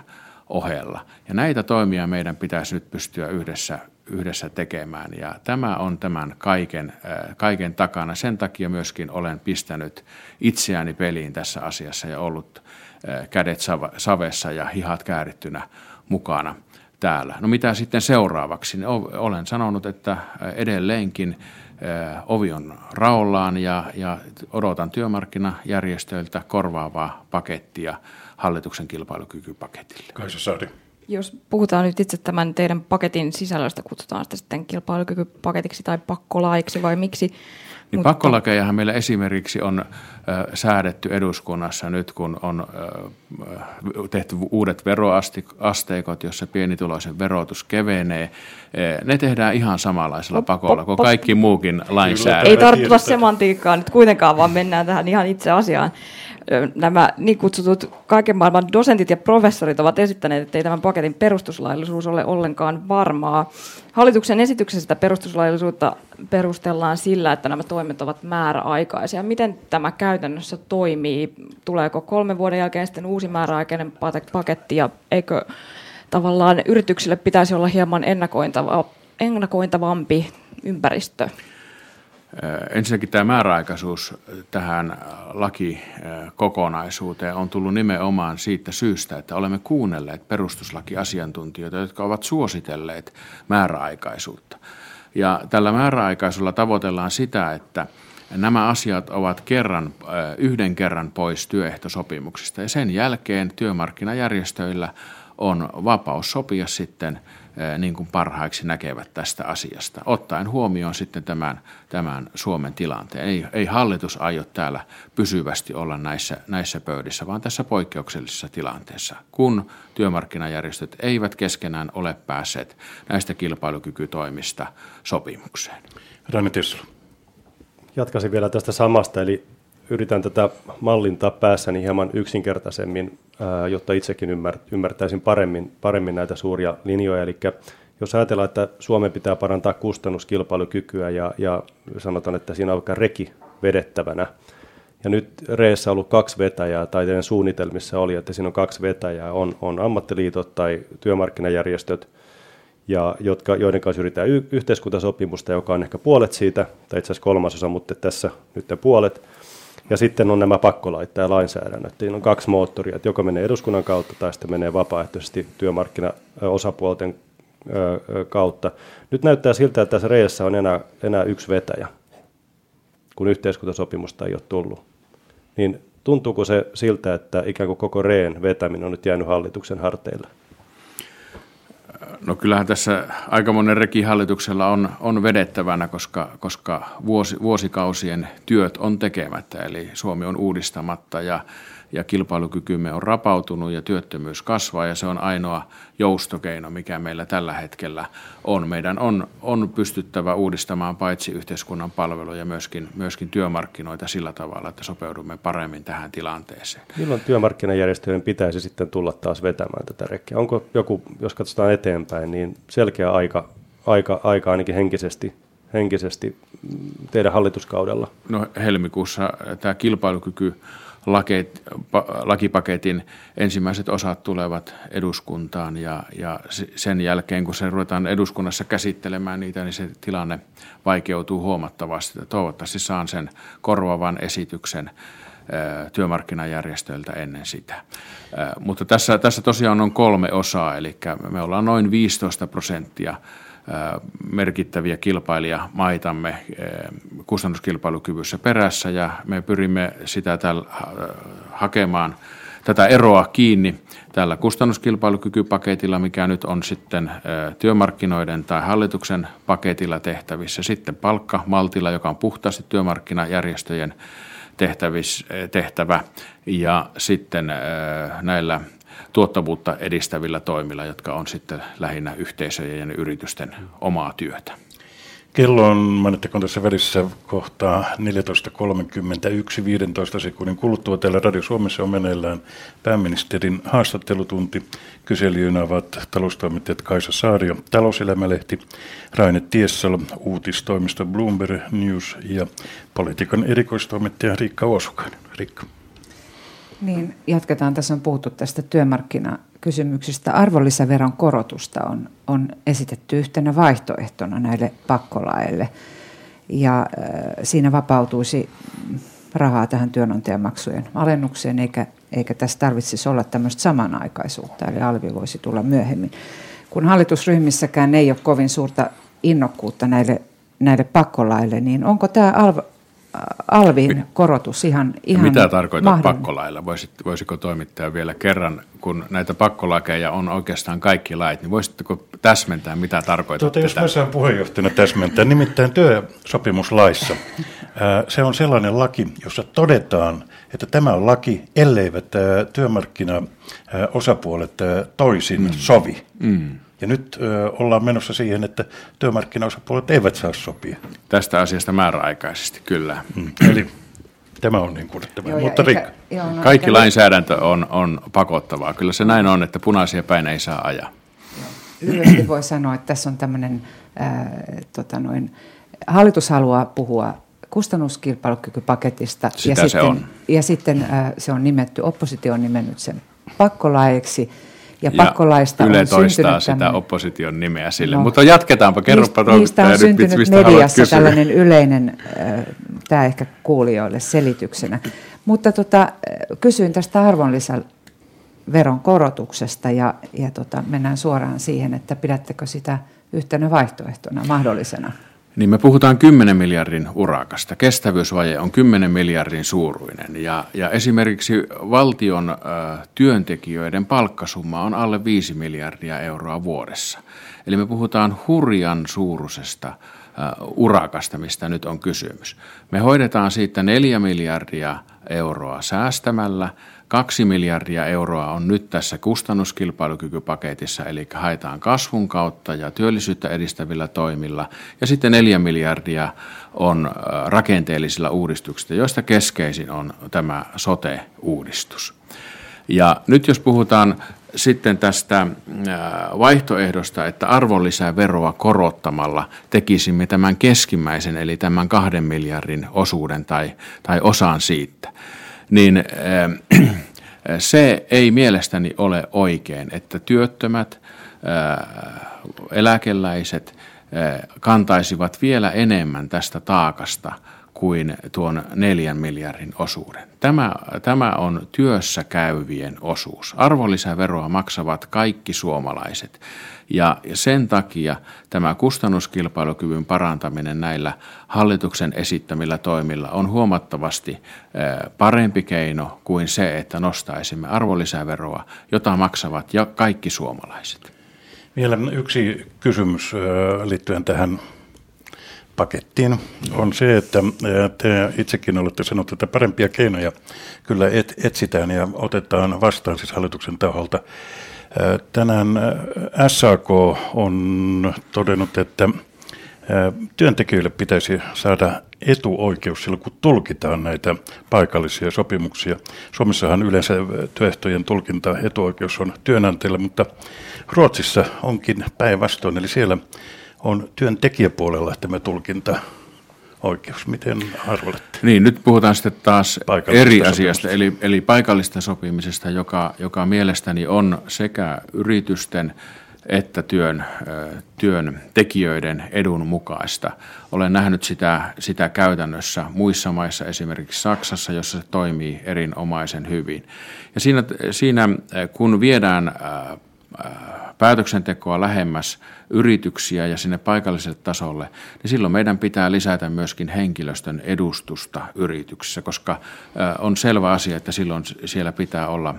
S2: ohella. Ja näitä toimia meidän pitäisi nyt pystyä yhdessä, yhdessä tekemään. Ja tämä on tämän kaiken, kaiken takana. Sen takia myöskin olen pistänyt itseäni peliin tässä asiassa ja ollut kädet savessa ja hihat käärittynä mukana täällä. No mitä sitten seuraavaksi? Olen sanonut, että edelleenkin ovi on raollaan ja, ja odotan työmarkkinajärjestöiltä korvaavaa pakettia hallituksen kilpailukykypaketille.
S1: Kaisa Saari.
S3: Jos puhutaan nyt itse tämän teidän paketin sisällöstä, kutsutaan sitä sitten kilpailukykypaketiksi tai pakkolaiksi vai miksi?
S2: Niin Mutta... pakkolakejahan meillä esimerkiksi on säädetty eduskunnassa nyt, kun on tehty uudet veroasteikot, jossa pienituloisen verotus kevenee. Ne tehdään ihan samanlaisella pakolla kuin kaikki muukin lainsäädäntö.
S3: Ei tarttua semantiikkaan nyt kuitenkaan, vaan mennään tähän ihan itse asiaan nämä niin kutsutut kaiken maailman dosentit ja professorit ovat esittäneet, että ei tämän paketin perustuslaillisuus ole ollenkaan varmaa. Hallituksen esityksessä perustuslaillisuutta perustellaan sillä, että nämä toimet ovat määräaikaisia. Miten tämä käytännössä toimii? Tuleeko kolmen vuoden jälkeen sitten uusi määräaikainen paketti ja eikö tavallaan yrityksille pitäisi olla hieman ennakointava, ennakointavampi ympäristö?
S2: Ensinnäkin tämä määräaikaisuus tähän lakikokonaisuuteen on tullut nimenomaan siitä syystä, että olemme kuunnelleet perustuslakiasiantuntijoita, jotka ovat suositelleet määräaikaisuutta. Ja tällä määräaikaisuudella tavoitellaan sitä, että nämä asiat ovat kerran, yhden kerran pois työehtosopimuksista ja sen jälkeen työmarkkinajärjestöillä on vapaus sopia sitten niin kuin parhaiksi näkevät tästä asiasta, ottaen huomioon sitten tämän, tämän Suomen tilanteen. Ei, ei hallitus aio täällä pysyvästi olla näissä, näissä pöydissä, vaan tässä poikkeuksellisessa tilanteessa, kun työmarkkinajärjestöt eivät keskenään ole päässeet näistä kilpailukykytoimista sopimukseen.
S1: Rani.
S5: Jatkaisin vielä tästä samasta, eli yritän tätä mallintaa päässäni hieman yksinkertaisemmin, jotta itsekin ymmärtäisin paremmin, paremmin näitä suuria linjoja. Eli jos ajatellaan, että Suomen pitää parantaa kustannuskilpailukykyä ja, ja sanotaan, että siinä on vaikka reki vedettävänä, ja nyt Reessä on ollut kaksi vetäjää, tai teidän suunnitelmissa oli, että siinä on kaksi vetäjää, on, on ammattiliitot tai työmarkkinajärjestöt, ja jotka, joiden kanssa yritetään y- yhteiskuntasopimusta, joka on ehkä puolet siitä, tai itse asiassa kolmasosa, mutta tässä nyt puolet. Ja sitten on nämä pakkolait ja lainsäädännöt. Siinä on kaksi moottoria, että joko menee eduskunnan kautta tai sitten menee vapaaehtoisesti työmarkkinaosapuolten kautta. Nyt näyttää siltä, että tässä reessä on enää, enää yksi vetäjä, kun yhteiskuntasopimusta ei ole tullut. Niin tuntuuko se siltä, että ikään kuin koko reen vetäminen on nyt jäänyt hallituksen harteille?
S2: No kyllähän tässä aika monen rekihallituksella on, on vedettävänä, koska, koska vuosi, vuosikausien työt on tekemättä, eli Suomi on uudistamatta. Ja ja kilpailukykymme on rapautunut ja työttömyys kasvaa ja se on ainoa joustokeino, mikä meillä tällä hetkellä on. Meidän on, on pystyttävä uudistamaan paitsi yhteiskunnan palveluja, myöskin, myöskin työmarkkinoita sillä tavalla, että sopeudumme paremmin tähän tilanteeseen.
S5: Milloin työmarkkinajärjestöjen pitäisi sitten tulla taas vetämään tätä rekkiä? Onko joku, jos katsotaan eteenpäin, niin selkeä aika, aika, aika ainakin henkisesti henkisesti teidän hallituskaudella?
S2: No helmikuussa tämä kilpailukyky lakeit, lakipaketin ensimmäiset osat tulevat eduskuntaan ja, ja sen jälkeen, kun se ruvetaan eduskunnassa käsittelemään niitä, niin se tilanne vaikeutuu huomattavasti. Toivottavasti saan sen korvaavan esityksen työmarkkinajärjestöiltä ennen sitä. Mutta tässä, tässä tosiaan on kolme osaa, eli me ollaan noin 15 prosenttia merkittäviä kilpailijamaitamme kustannuskilpailukyvyssä perässä ja me pyrimme sitä tällä, hakemaan tätä eroa kiinni tällä kustannuskilpailukykypaketilla, mikä nyt on sitten työmarkkinoiden tai hallituksen paketilla tehtävissä. Sitten palkkamaltilla, joka on puhtaasti työmarkkinajärjestöjen tehtävä ja sitten näillä tuottavuutta edistävillä toimilla, jotka on sitten lähinnä yhteisöjen ja yritysten omaa työtä.
S1: Kello on, mainittakoon tässä välissä kohtaa 14.31, 15 sekunnin kuluttua. Täällä Radio Suomessa on meneillään pääministerin haastattelutunti. Kyselijöinä ovat taloustoimittajat Kaisa Saario, talouselämälehti, Raine Tiessalo, uutistoimisto Bloomberg News ja politiikan erikoistoimittaja Riikka Osukainen. Riikka.
S4: Niin, jatketaan. Tässä on puhuttu tästä työmarkkinakysymyksistä. Arvonlisäveron korotusta on, on esitetty yhtenä vaihtoehtona näille pakkolaille. Ja äh, siinä vapautuisi rahaa tähän työnantajamaksujen alennukseen, eikä, eikä tässä tarvitsisi olla tämmöistä samanaikaisuutta, eli alvi voisi tulla myöhemmin. Kun hallitusryhmissäkään ei ole kovin suurta innokkuutta näille, näille pakkolaille, niin onko tämä alvin korotus ihan, ihan
S2: Mitä tarkoittaa pakkolailla? Voisit, voisiko toimittaja vielä kerran, kun näitä pakkolakeja on oikeastaan kaikki lait, niin voisitteko täsmentää, mitä tarkoittaa?
S1: Tuota, jos mä saan puheenjohtajana täsmentää, nimittäin työsopimuslaissa. Se on sellainen laki, jossa todetaan, että tämä on laki, elleivät työmarkkinaosapuolet toisin mm. sovi. Mm. Ja nyt ö, ollaan menossa siihen, että työmarkkinaosapuolet eivät saa sopia.
S2: Tästä asiasta määräaikaisesti, kyllä.
S1: Mm. Eli tämä on niin kuin tämä. Mutta
S2: eikä, joo, no, Kaikki lainsäädäntö on, on pakottavaa. Kyllä se näin on, että punaisia päin ei saa ajaa.
S4: Lyhyesti voi sanoa, että tässä on tämmöinen, äh, tota noin, hallitus haluaa puhua kustannuskilpailukykypaketista.
S2: Sitä
S4: ja
S2: se sitten,
S4: on. Ja sitten äh, se on nimetty, oppositio on nimennyt sen pakkolaeksi ja, ja pakkolaista
S2: Yle
S4: on
S2: toistaa sitä tämmöinen... opposition nimeä sille. No, Mutta jatketaanpa, kerropa
S4: niistä, niistä on nyt, syntynyt mistä mediassa tällainen yleinen, äh, tämä ehkä kuulijoille selityksenä. Mutta tota, kysyin tästä arvonlisäveron korotuksesta ja, ja tota, mennään suoraan siihen, että pidättekö sitä yhtenä vaihtoehtona mahdollisena?
S2: Niin me puhutaan 10 miljardin urakasta. Kestävyysvaje on 10 miljardin suuruinen ja, ja esimerkiksi valtion ö, työntekijöiden palkkasumma on alle 5 miljardia euroa vuodessa. Eli me puhutaan hurjan suuruisesta urakasta, mistä nyt on kysymys. Me hoidetaan siitä 4 miljardia euroa säästämällä – Kaksi miljardia euroa on nyt tässä kustannuskilpailukykypaketissa, eli haetaan kasvun kautta ja työllisyyttä edistävillä toimilla. Ja sitten neljä miljardia on rakenteellisilla uudistuksilla, joista keskeisin on tämä sote-uudistus. Ja nyt jos puhutaan sitten tästä vaihtoehdosta, että arvonlisäveroa korottamalla tekisimme tämän keskimmäisen, eli tämän kahden miljardin osuuden tai, tai osan siitä, niin äh, se ei mielestäni ole oikein, että työttömät, äh, eläkeläiset äh, kantaisivat vielä enemmän tästä taakasta kuin tuon neljän miljardin osuuden. Tämä, tämä on työssä käyvien osuus. Arvonlisäveroa maksavat kaikki suomalaiset. Ja sen takia tämä kustannuskilpailukyvyn parantaminen näillä hallituksen esittämillä toimilla on huomattavasti parempi keino kuin se, että nostaisimme arvonlisäveroa, jota maksavat ja kaikki suomalaiset.
S1: Vielä yksi kysymys liittyen tähän pakettiin on se, että te itsekin olette sanonut, että parempia keinoja kyllä et, etsitään ja otetaan vastaan siis hallituksen taholta. Tänään SAK on todennut, että työntekijöille pitäisi saada etuoikeus silloin, kun tulkitaan näitä paikallisia sopimuksia. Suomessahan yleensä työehtojen tulkinta etuoikeus on työnantajille, mutta Ruotsissa onkin päinvastoin, eli siellä on työntekijäpuolella tämä tulkinta oikeus. Miten arvelette?
S2: Niin, nyt puhutaan sitten taas eri asiasta, eli, eli paikallista sopimisesta, joka, joka mielestäni on sekä yritysten että työn, työn tekijöiden edun mukaista. Olen nähnyt sitä, sitä käytännössä muissa maissa, esimerkiksi Saksassa, jossa se toimii erinomaisen hyvin. Ja siinä, siinä kun viedään päätöksentekoa lähemmäs yrityksiä ja sinne paikalliselle tasolle, niin silloin meidän pitää lisätä myöskin henkilöstön edustusta yrityksissä, koska on selvä asia, että silloin siellä pitää olla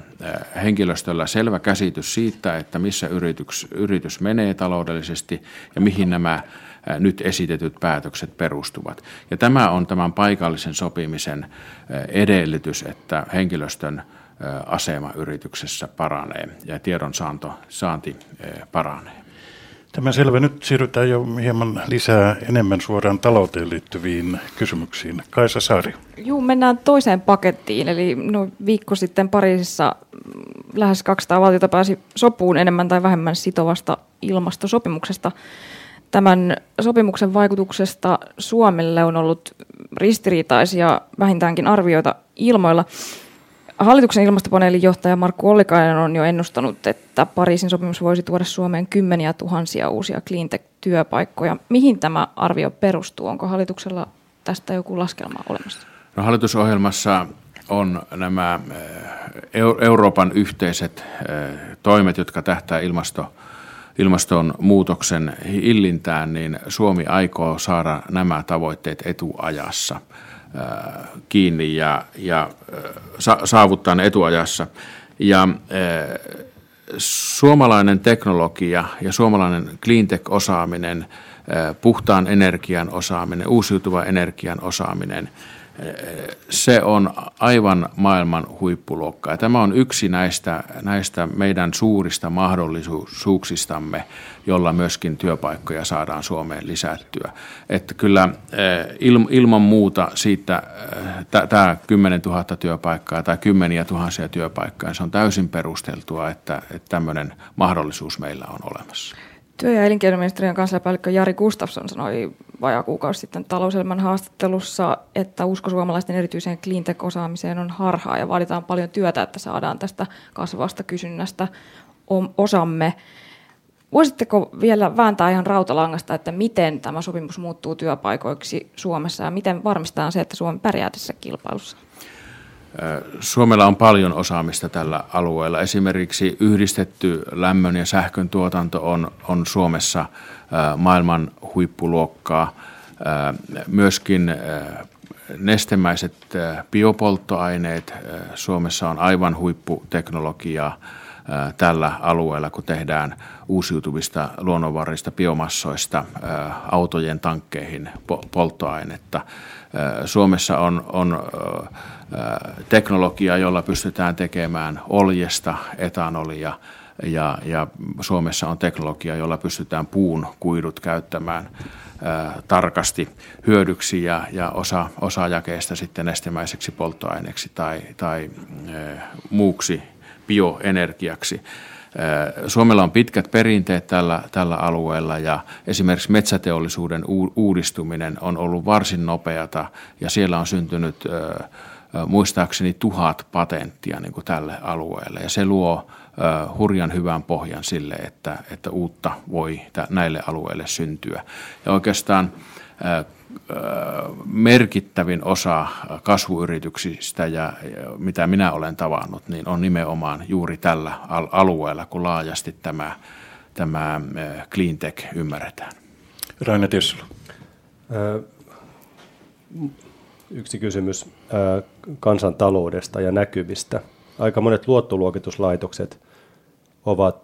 S2: henkilöstöllä selvä käsitys siitä, että missä yritys, yritys menee taloudellisesti ja mihin nämä nyt esitetyt päätökset perustuvat. Ja tämä on tämän paikallisen sopimisen edellytys, että henkilöstön asema yrityksessä paranee ja tiedonsaanti saanti paranee.
S1: Tämä selvä. Nyt siirrytään jo hieman lisää enemmän suoraan talouteen liittyviin kysymyksiin. Kaisa Saari.
S3: Joo, mennään toiseen pakettiin. Eli no, viikko sitten Pariisissa lähes 200 valtiota pääsi sopuun enemmän tai vähemmän sitovasta ilmastosopimuksesta. Tämän sopimuksen vaikutuksesta Suomelle on ollut ristiriitaisia vähintäänkin arvioita ilmoilla. Hallituksen ilmastopaneelin johtaja Markku Ollikainen on jo ennustanut, että Pariisin sopimus voisi tuoda Suomeen kymmeniä tuhansia uusia cleantech-työpaikkoja. Mihin tämä arvio perustuu? Onko hallituksella tästä joku laskelma olemassa?
S2: No, hallitusohjelmassa on nämä eh, Euroopan yhteiset eh, toimet, jotka tähtää ilmasto, ilmastonmuutoksen hillintään, niin Suomi aikoo saada nämä tavoitteet etuajassa – kiinni ja, ja saavuttaa ne etuajassa. Ja suomalainen teknologia ja suomalainen cleantech-osaaminen, puhtaan energian osaaminen, uusiutuvan energian osaaminen – se on aivan maailman huippuluokkaa. Tämä on yksi näistä, näistä meidän suurista mahdollisuuksistamme, jolla myöskin työpaikkoja saadaan Suomeen lisättyä. Että kyllä ilman muuta siitä tämä 10 000 työpaikkaa tai kymmeniä tuhansia työpaikkaa, se on täysin perusteltua, että, että tämmöinen mahdollisuus meillä on olemassa.
S3: Työ- ja elinkeinoministeriön kansliapäällikkö Jari Gustafsson sanoi vajaa kuukausi sitten talouselämän haastattelussa, että usko suomalaisten erityiseen cleantech-osaamiseen on harhaa ja vaaditaan paljon työtä, että saadaan tästä kasvavasta kysynnästä osamme. Voisitteko vielä vääntää ihan rautalangasta, että miten tämä sopimus muuttuu työpaikoiksi Suomessa ja miten varmistetaan se, että Suomi pärjää tässä kilpailussa?
S2: Suomella on paljon osaamista tällä alueella. Esimerkiksi yhdistetty lämmön ja sähkön tuotanto on, on Suomessa maailman huippuluokkaa. Myöskin nestemäiset biopolttoaineet. Suomessa on aivan huipputeknologiaa tällä alueella, kun tehdään uusiutuvista luonnonvarista biomassoista autojen tankkeihin polttoainetta. Suomessa on, on teknologia, jolla pystytään tekemään oljesta etanolia ja, ja Suomessa on teknologia, jolla pystytään puun kuidut käyttämään tarkasti hyödyksi ja, ja osa, osa jakeesta sitten nestemäiseksi polttoaineeksi tai, tai muuksi bioenergiaksi. Suomella on pitkät perinteet tällä, tällä alueella ja esimerkiksi metsäteollisuuden uudistuminen on ollut varsin nopeata ja siellä on syntynyt muistaakseni tuhat patenttia niin kuin tälle alueelle ja se luo hurjan hyvän pohjan sille, että, että uutta voi näille alueille syntyä. Ja oikeastaan merkittävin osa kasvuyrityksistä ja mitä minä olen tavannut, niin on nimenomaan juuri tällä alueella, kun laajasti tämä, tämä cleantech ymmärretään.
S1: Raine Tessula.
S5: Yksi kysymys kansantaloudesta ja näkyvistä. Aika monet luottoluokituslaitokset ovat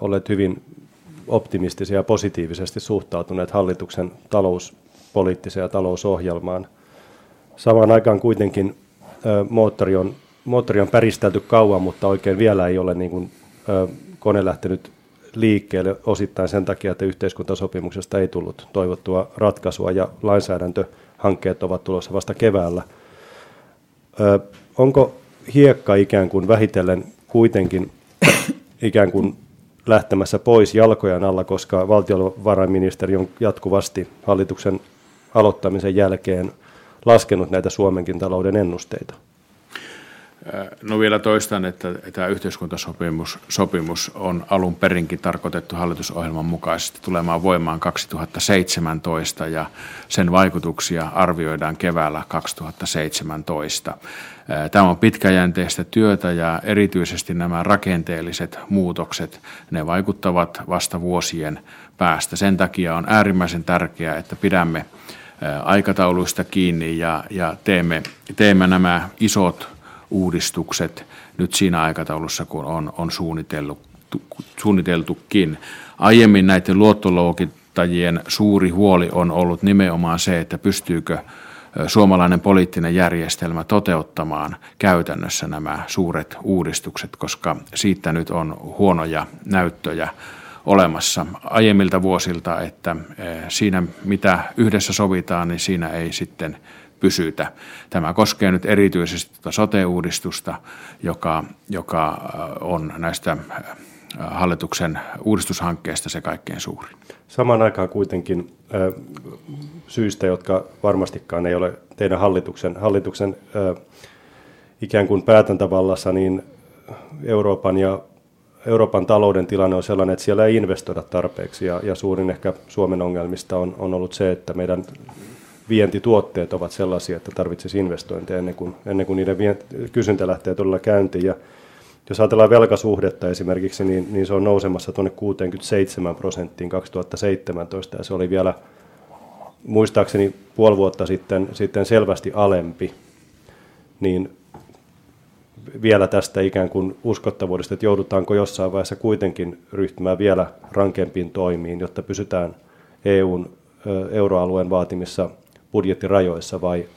S5: olleet hyvin optimistisia ja positiivisesti suhtautuneet hallituksen talous poliittiseen ja talousohjelmaan. Samaan aikaan kuitenkin moottori, on, moottori on päristelty kauan, mutta oikein vielä ei ole niin kuin, kone lähtenyt liikkeelle osittain sen takia, että yhteiskuntasopimuksesta ei tullut toivottua ratkaisua ja lainsäädäntöhankkeet ovat tulossa vasta keväällä. Ö, onko hiekka ikään kuin vähitellen kuitenkin ikään kuin lähtemässä pois jalkojen alla, koska valtiovarainministeri on jatkuvasti hallituksen aloittamisen jälkeen laskenut näitä Suomenkin talouden ennusteita?
S2: No vielä toistan, että tämä yhteiskuntasopimus sopimus on alun perinkin tarkoitettu hallitusohjelman mukaisesti tulemaan voimaan 2017 ja sen vaikutuksia arvioidaan keväällä 2017. Tämä on pitkäjänteistä työtä ja erityisesti nämä rakenteelliset muutokset, ne vaikuttavat vasta vuosien päästä. Sen takia on äärimmäisen tärkeää, että pidämme aikatauluista kiinni ja, ja teemme, teemme nämä isot uudistukset nyt siinä aikataulussa, kun on, on suunniteltu, suunniteltukin. Aiemmin näiden luottoluokittajien suuri huoli on ollut nimenomaan se, että pystyykö suomalainen poliittinen järjestelmä toteuttamaan käytännössä nämä suuret uudistukset, koska siitä nyt on huonoja näyttöjä olemassa aiemmilta vuosilta, että siinä mitä yhdessä sovitaan, niin siinä ei sitten pysytä. Tämä koskee nyt erityisesti tuota sote-uudistusta, joka, joka eh, on näistä eh, hallituksen uudistushankkeista se kaikkein suurin.
S5: Samaan aikaan kuitenkin syistä, jotka varmastikaan ei ole teidän hallituksen, hallituksen ikään kuin päätäntävallassa, niin Euroopan ja Euroopan talouden tilanne on sellainen, että siellä ei investoida tarpeeksi ja, ja suurin ehkä Suomen ongelmista on, on ollut se, että meidän vientituotteet ovat sellaisia, että tarvitsisi investointeja ennen kuin, ennen kuin niiden vient, kysyntä lähtee todella käyntiin. Ja jos ajatellaan velkasuhdetta esimerkiksi, niin, niin se on nousemassa tuonne 67 prosenttiin 2017 ja se oli vielä muistaakseni puoli vuotta sitten, sitten selvästi alempi. Niin vielä tästä ikään kuin uskottavuudesta, että joudutaanko jossain vaiheessa kuitenkin ryhtymään vielä rankempiin toimiin, jotta pysytään EUn euroalueen vaatimissa budjettirajoissa vai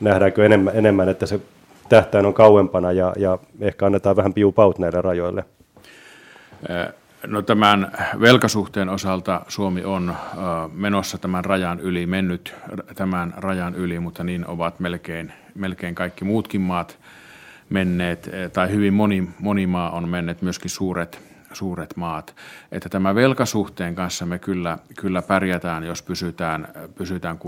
S5: nähdäänkö enemmän, enemmän että se tähtäin on kauempana ja, ja ehkä annetaan vähän piupaut näille rajoille?
S2: No tämän velkasuhteen osalta Suomi on menossa tämän rajan yli, mennyt tämän rajan yli, mutta niin ovat melkein, melkein kaikki muutkin maat menneet, tai hyvin moni, moni maa on mennyt, myöskin suuret, suuret maat. Että tämä velkasuhteen kanssa me kyllä, kyllä pärjätään, jos pysytään, pysytään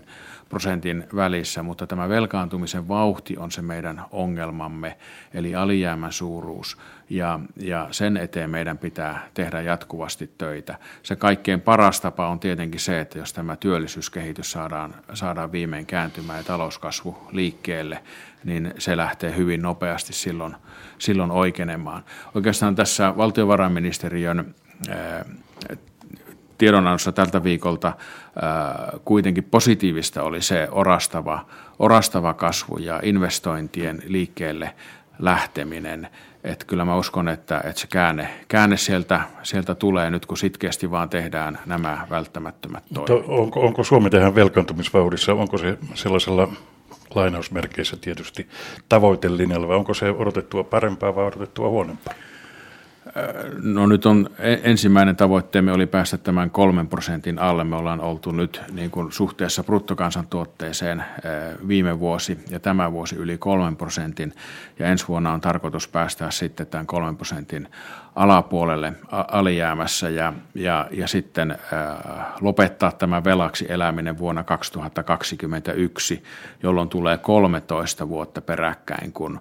S2: 6-70 prosentin välissä, mutta tämä velkaantumisen vauhti on se meidän ongelmamme, eli alijäämän suuruus. Ja, ja sen eteen meidän pitää tehdä jatkuvasti töitä. Se kaikkein paras tapa on tietenkin se, että jos tämä työllisyyskehitys saadaan, saadaan viimein kääntymään ja talouskasvu liikkeelle, niin se lähtee hyvin nopeasti silloin, silloin oikeenemaan. Oikeastaan tässä valtiovarainministeriön tiedonannossa tältä viikolta kuitenkin positiivista oli se orastava, orastava kasvu ja investointien liikkeelle lähteminen. Että kyllä mä uskon, että, että se käänne, käänne sieltä, sieltä tulee nyt, kun sitkeästi vaan tehdään nämä välttämättömät toimet.
S1: Onko, onko Suomi tähän velkaantumisvauhdissa, onko se sellaisella lainausmerkeissä tietysti tavoitelinjalla vai onko se odotettua parempaa vai odotettua huonompaa?
S2: No nyt on e- ensimmäinen tavoitteemme oli päästä tämän kolmen prosentin alle. Me ollaan oltu nyt niin kuin suhteessa bruttokansantuotteeseen viime vuosi ja tämä vuosi yli kolmen prosentin. Ja ensi vuonna on tarkoitus päästä sitten tämän kolmen prosentin alapuolelle alijäämässä ja, ja, ja sitten lopettaa tämä velaksi eläminen vuonna 2021, jolloin tulee 13 vuotta peräkkäin, kun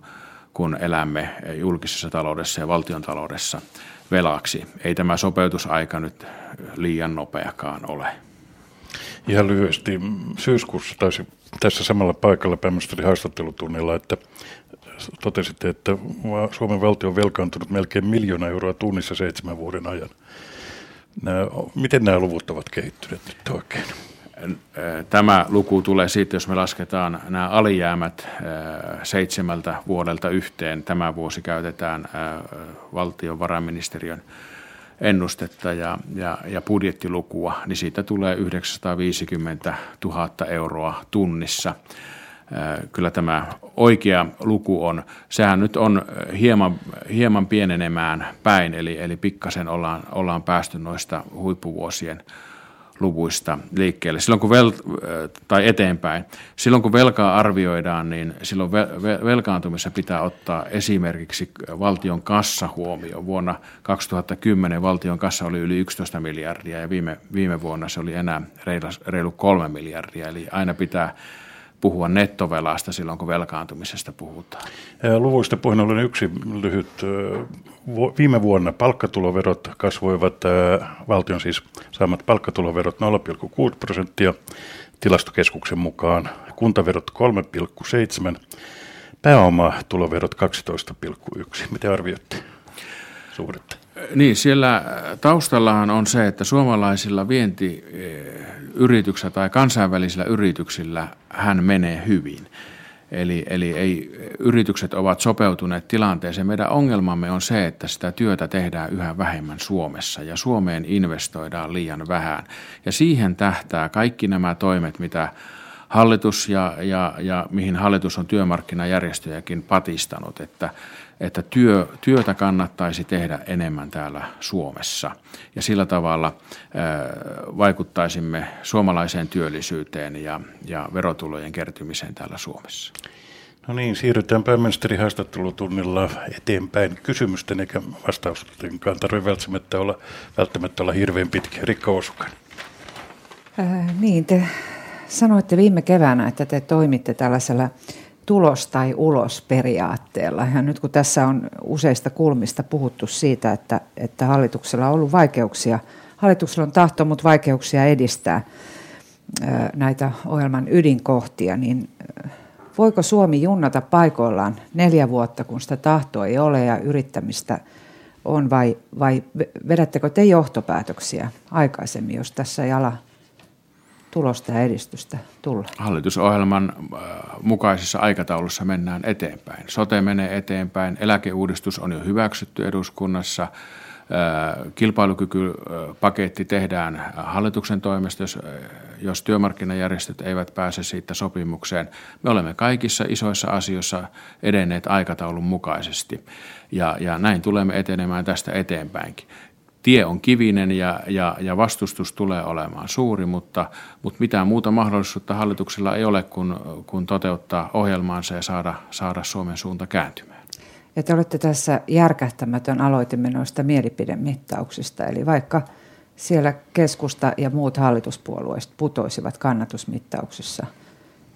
S2: kun elämme julkisessa taloudessa ja valtiontaloudessa velaksi. Ei tämä sopeutusaika nyt liian nopeakaan ole.
S1: Ihan lyhyesti. Syyskuussa taisi tässä samalla paikalla pääministeri haastattelutunnilla, että totesitte, että Suomen valtio on velkaantunut melkein miljoona euroa tunnissa seitsemän vuoden ajan. Nämä, miten nämä luvut ovat kehittyneet nyt oikein?
S2: Tämä luku tulee siitä, jos me lasketaan nämä alijäämät seitsemältä vuodelta yhteen. Tämä vuosi käytetään valtiovarainministeriön ennustetta ja, ja, ja budjettilukua, niin siitä tulee 950 000 euroa tunnissa. Kyllä tämä oikea luku on, sehän nyt on hieman, hieman pienenemään päin, eli, eli pikkasen ollaan, ollaan päästy noista huippuvuosien luvuista liikkeelle. Silloin kun vel, tai eteenpäin. Silloin kun velkaa arvioidaan, niin silloin velkaantumissa pitää ottaa esimerkiksi valtion kassa huomioon. Vuonna 2010 valtion kassa oli yli 11 miljardia ja viime, viime vuonna se oli enää reilu, reilu 3 miljardia. Eli aina pitää puhua nettovelasta silloin, kun velkaantumisesta puhutaan.
S1: Luvuista puheen ollen yksi lyhyt. Viime vuonna palkkatuloverot kasvoivat, valtion siis saamat palkkatuloverot 0,6 prosenttia tilastokeskuksen mukaan, kuntaverot 3,7, pääomatuloverot 12,1. Miten arvioitte suhdetta?
S2: Niin, siellä taustallahan on se, että suomalaisilla vientiyrityksillä tai kansainvälisillä yrityksillä hän menee hyvin. Eli, eli ei, yritykset ovat sopeutuneet tilanteeseen. Meidän ongelmamme on se, että sitä työtä tehdään yhä vähemmän Suomessa ja Suomeen investoidaan liian vähän. Ja siihen tähtää kaikki nämä toimet, mitä hallitus ja, ja, ja mihin hallitus on työmarkkinajärjestöjäkin patistanut, että että työ, työtä kannattaisi tehdä enemmän täällä Suomessa. Ja sillä tavalla vaikuttaisimme suomalaiseen työllisyyteen ja, ja verotulojen kertymiseen täällä Suomessa.
S1: No niin, siirrytään pääministeri haastattelutunnilla eteenpäin. Kysymysten eikä vastaustenkaan tarvitse välttämättä olla, välttämättä olla hirveän pitkä. Rikka Osukan.
S4: Äh, niin, te sanoitte viime keväänä, että te toimitte tällaisella tulos tai ulos periaatteella. Ja nyt kun tässä on useista kulmista puhuttu siitä, että, että hallituksella on ollut vaikeuksia, hallituksella on tahto, mutta vaikeuksia edistää näitä ohjelman ydinkohtia, niin voiko Suomi junnata paikoillaan neljä vuotta, kun sitä tahtoa ei ole ja yrittämistä on, vai, vai vedättekö te johtopäätöksiä aikaisemmin, jos tässä ei ala tulosta ja edistystä tulla?
S2: Hallitusohjelman äh, mukaisessa aikataulussa mennään eteenpäin. Sote menee eteenpäin, eläkeuudistus on jo hyväksytty eduskunnassa, äh, kilpailukykypaketti tehdään hallituksen toimesta, jos, äh, jos työmarkkinajärjestöt eivät pääse siitä sopimukseen. Me olemme kaikissa isoissa asioissa edenneet aikataulun mukaisesti ja, ja näin tulemme etenemään tästä eteenpäinkin tie on kivinen ja, ja, ja vastustus tulee olemaan suuri, mutta, mutta mitään muuta mahdollisuutta hallituksella ei ole kuin, kuin toteuttaa ohjelmaansa ja saada, saada Suomen suunta kääntymään.
S4: Ja te olette tässä järkähtämätön aloitimme noista mielipidemittauksista, eli vaikka siellä keskusta ja muut hallituspuolueet putoisivat kannatusmittauksissa –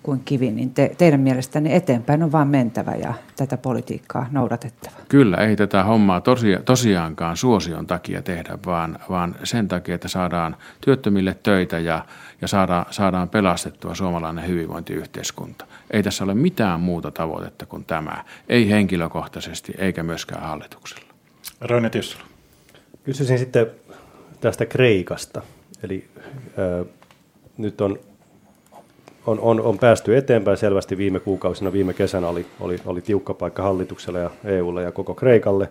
S4: kuin kivi, niin te, teidän mielestänne eteenpäin on vaan mentävä ja tätä politiikkaa noudatettava.
S2: Kyllä, ei tätä hommaa tosia, tosiaankaan suosion takia tehdä, vaan, vaan sen takia, että saadaan työttömille töitä ja, ja saadaan, saadaan pelastettua suomalainen hyvinvointiyhteiskunta. Ei tässä ole mitään muuta tavoitetta kuin tämä, ei henkilökohtaisesti eikä myöskään hallituksella.
S1: Raine Tissula.
S5: Kysyisin sitten tästä Kreikasta. eli ää, nyt on, on, on, on päästy eteenpäin selvästi viime kuukausina. Viime kesänä oli, oli, oli tiukka paikka hallitukselle ja EUlle ja koko Kreikalle.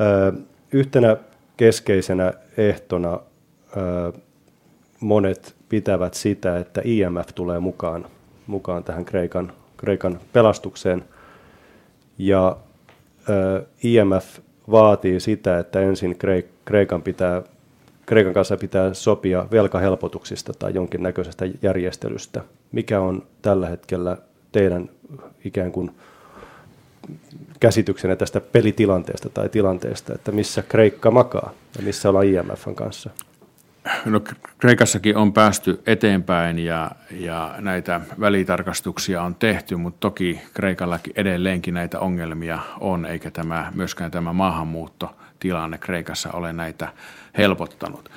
S5: Ää, yhtenä keskeisenä ehtona ää, monet pitävät sitä, että IMF tulee mukaan, mukaan tähän Kreikan, Kreikan pelastukseen. Ja ää, IMF vaatii sitä, että ensin Kreikan, pitää, Kreikan kanssa pitää sopia velkahelpotuksista tai jonkinnäköisestä järjestelystä. Mikä on tällä hetkellä teidän ikään kuin käsityksenne tästä pelitilanteesta tai tilanteesta, että missä Kreikka makaa ja missä ollaan IMFn kanssa?
S2: No, Kreikassakin on päästy eteenpäin ja, ja näitä välitarkastuksia on tehty, mutta toki Kreikallakin edelleenkin näitä ongelmia on, eikä tämä, myöskään tämä maahanmuuttotilanne Kreikassa ole näitä helpottanut.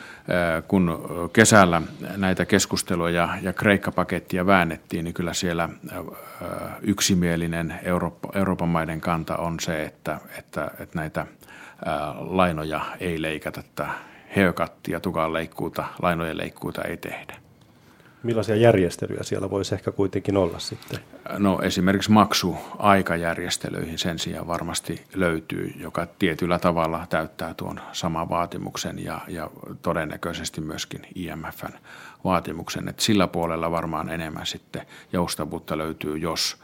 S2: Kun kesällä näitä keskusteluja ja Kreikka-pakettia väännettiin, niin kyllä siellä yksimielinen Eurooppa, Euroopan maiden kanta on se, että, että, että näitä lainoja ei leikata haircuttia, tukan leikkuuta, lainojen leikkuuta ei tehdä.
S5: Millaisia järjestelyjä siellä voisi ehkä kuitenkin olla sitten?
S2: No esimerkiksi maksuaikajärjestelyihin sen sijaan varmasti löytyy, joka tietyllä tavalla täyttää tuon saman vaatimuksen ja, ja todennäköisesti myöskin IMFn vaatimuksen. Että sillä puolella varmaan enemmän sitten joustavuutta löytyy, jos,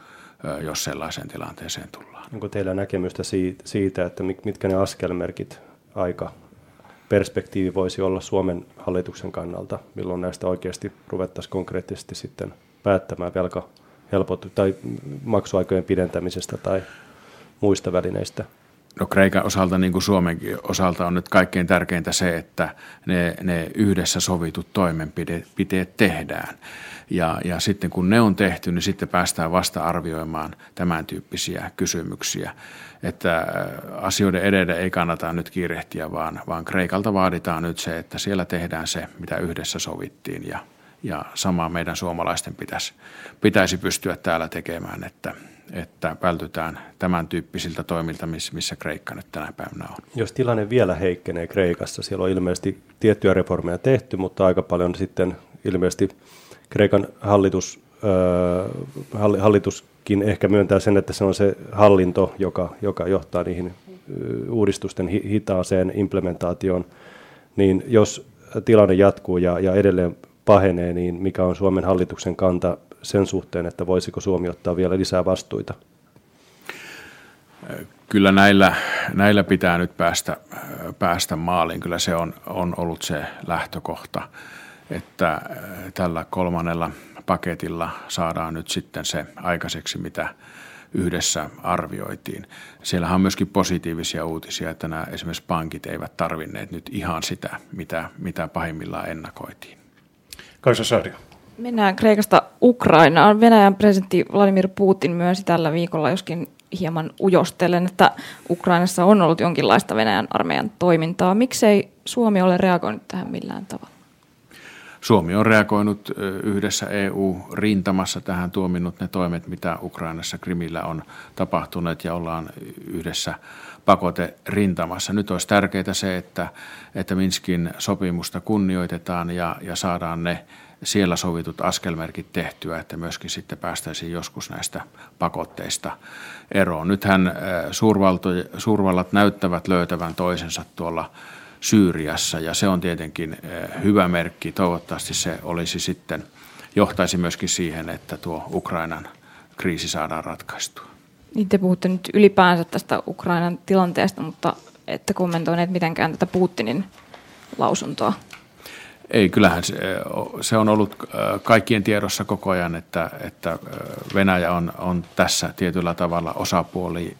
S2: jos sellaiseen tilanteeseen tullaan.
S5: Onko teillä näkemystä siitä, että mitkä ne askelmerkit aika perspektiivi voisi olla Suomen hallituksen kannalta, milloin näistä oikeasti ruvettaisiin konkreettisesti sitten päättämään velka helpotu tai maksuaikojen pidentämisestä tai muista välineistä?
S2: No Kreikan osalta, niin kuin Suomenkin osalta, on nyt kaikkein tärkeintä se, että ne, ne yhdessä sovitut toimenpiteet tehdään. Ja, ja sitten kun ne on tehty, niin sitten päästään vasta arvioimaan tämän tyyppisiä kysymyksiä. Että äh, asioiden edellä ei kannata nyt kiirehtiä, vaan, vaan Kreikalta vaaditaan nyt se, että siellä tehdään se, mitä yhdessä sovittiin. Ja, ja samaa meidän suomalaisten pitäisi, pitäisi pystyä täällä tekemään, että, että vältytään tämän tyyppisiltä toimilta, missä Kreikka nyt tänä päivänä on.
S5: Jos tilanne vielä heikkenee Kreikassa, siellä on ilmeisesti tiettyjä reformeja tehty, mutta aika paljon sitten ilmeisesti Kreikan hallitus, äh, hallituskin ehkä myöntää sen, että se on se hallinto, joka, joka johtaa niihin uudistusten hitaaseen implementaatioon, niin jos tilanne jatkuu ja, ja edelleen pahenee, niin mikä on Suomen hallituksen kanta sen suhteen, että voisiko Suomi ottaa vielä lisää vastuita?
S2: Kyllä näillä, näillä pitää nyt päästä, päästä maaliin. Kyllä se on, on ollut se lähtökohta että äh, tällä kolmannella paketilla saadaan nyt sitten se aikaiseksi, mitä yhdessä arvioitiin. Siellähän on myöskin positiivisia uutisia, että nämä esimerkiksi pankit eivät tarvinneet nyt ihan sitä, mitä, mitä pahimmillaan ennakoitiin.
S1: Kaisa Saario.
S3: Mennään Kreikasta Ukrainaan. Venäjän presidentti Vladimir Putin myönsi tällä viikolla, joskin hieman ujostellen, että Ukrainassa on ollut jonkinlaista Venäjän armeijan toimintaa. Miksei Suomi ole reagoinut tähän millään tavalla?
S2: Suomi on reagoinut yhdessä EU-rintamassa tähän tuominnut ne toimet, mitä Ukrainassa Krimillä on tapahtunut ja ollaan yhdessä pakote rintamassa. Nyt olisi tärkeää se, että, että Minskin sopimusta kunnioitetaan ja, ja saadaan ne siellä sovitut askelmerkit tehtyä, että myöskin sitten päästäisiin joskus näistä pakotteista eroon. Nythän suurvallat näyttävät löytävän toisensa tuolla Syyriassa ja se on tietenkin eh, hyvä merkki. Toivottavasti se olisi sitten, johtaisi myöskin siihen, että tuo Ukrainan kriisi saadaan ratkaistua.
S3: Niin te puhutte nyt ylipäänsä tästä Ukrainan tilanteesta, mutta ette kommentoineet mitenkään tätä Putinin lausuntoa.
S2: Ei, kyllähän se, se on ollut eh, kaikkien tiedossa koko ajan, että, että eh, Venäjä on, on tässä tietyllä tavalla osapuoli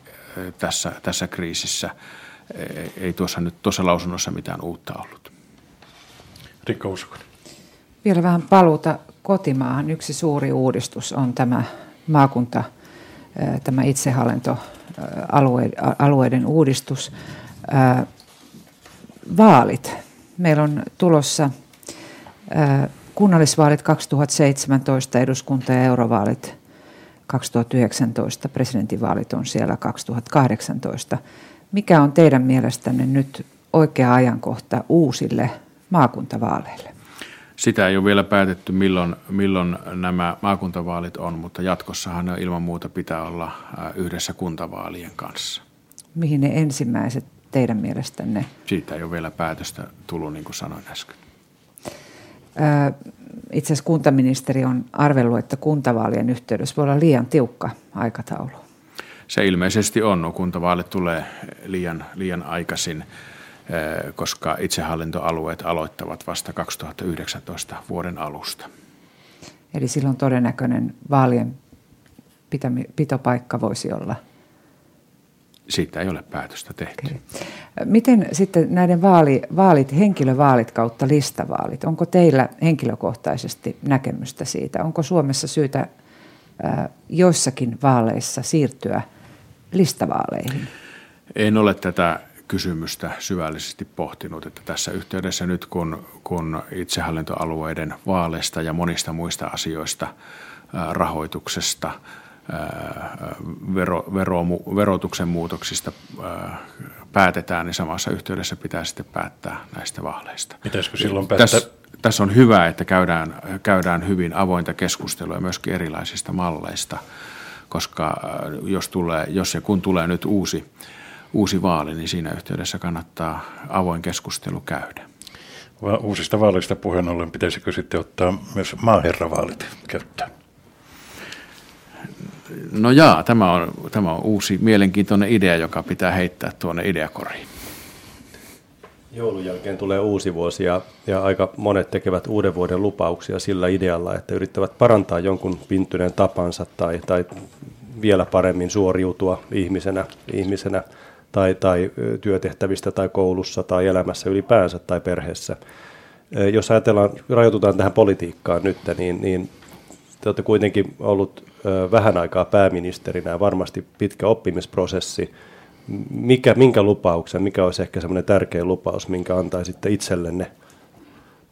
S2: tässä, tässä kriisissä – ei tuossa nyt tuossa lausunnossa mitään uutta ollut.
S1: Rikka Uskonen.
S4: Vielä vähän paluuta kotimaahan. Yksi suuri uudistus on tämä maakunta, tämä itsehallintoalueiden uudistus. Vaalit. Meillä on tulossa kunnallisvaalit 2017, eduskunta- ja eurovaalit 2019, presidentinvaalit on siellä 2018. Mikä on teidän mielestänne nyt oikea ajankohta uusille maakuntavaaleille?
S2: Sitä ei ole vielä päätetty, milloin, milloin nämä maakuntavaalit on, mutta jatkossahan ne ilman muuta pitää olla yhdessä kuntavaalien kanssa.
S4: Mihin ne ensimmäiset teidän mielestänne?
S2: Siitä ei ole vielä päätöstä tullut, niin kuin sanoin äsken.
S4: Itse asiassa kuntaministeri on arvellut, että kuntavaalien yhteydessä voi olla liian tiukka aikataulu.
S2: Se ilmeisesti on. No, kuntavaalit tulee liian, liian aikaisin, koska itsehallintoalueet aloittavat vasta 2019 vuoden alusta.
S4: Eli silloin todennäköinen vaalien pitopaikka voisi olla –
S2: siitä ei ole päätöstä tehty. Okay.
S4: Miten sitten näiden vaali, vaalit, henkilövaalit kautta listavaalit, onko teillä henkilökohtaisesti näkemystä siitä? Onko Suomessa syytä äh, joissakin vaaleissa siirtyä listavaaleihin?
S2: En ole tätä kysymystä syvällisesti pohtinut, että tässä yhteydessä nyt kun, kun itsehallintoalueiden vaaleista ja monista muista asioista, rahoituksesta – vero, vero, verotuksen muutoksista päätetään, niin samassa yhteydessä pitää sitten päättää näistä vaaleista.
S1: Pitäisikö silloin päättää?
S2: Tässä, tässä on hyvä, että käydään, käydään hyvin avointa keskustelua myöskin erilaisista malleista, koska jos, tulee, jos ja kun tulee nyt uusi, uusi vaali, niin siinä yhteydessä kannattaa avoin keskustelu käydä.
S1: Uusista vaaleista puheen ollen pitäisikö sitten ottaa myös maaherravaalit käyttöön?
S2: No jaa, tämä on, tämä on uusi mielenkiintoinen idea, joka pitää heittää tuonne ideakoriin.
S5: Joulun jälkeen tulee uusi vuosi ja, ja aika monet tekevät uuden vuoden lupauksia sillä idealla, että yrittävät parantaa jonkun pintyneen tapansa tai, tai vielä paremmin suoriutua ihmisenä, ihmisenä tai, tai työtehtävistä tai koulussa tai elämässä ylipäänsä tai perheessä. Jos ajatellaan, rajoitutaan tähän politiikkaan nyt, niin, niin te olette kuitenkin ollut vähän aikaa pääministerinä varmasti pitkä oppimisprosessi. Mikä, minkä lupauksen, mikä olisi ehkä semmoinen tärkein lupaus, minkä antaisitte itsellenne,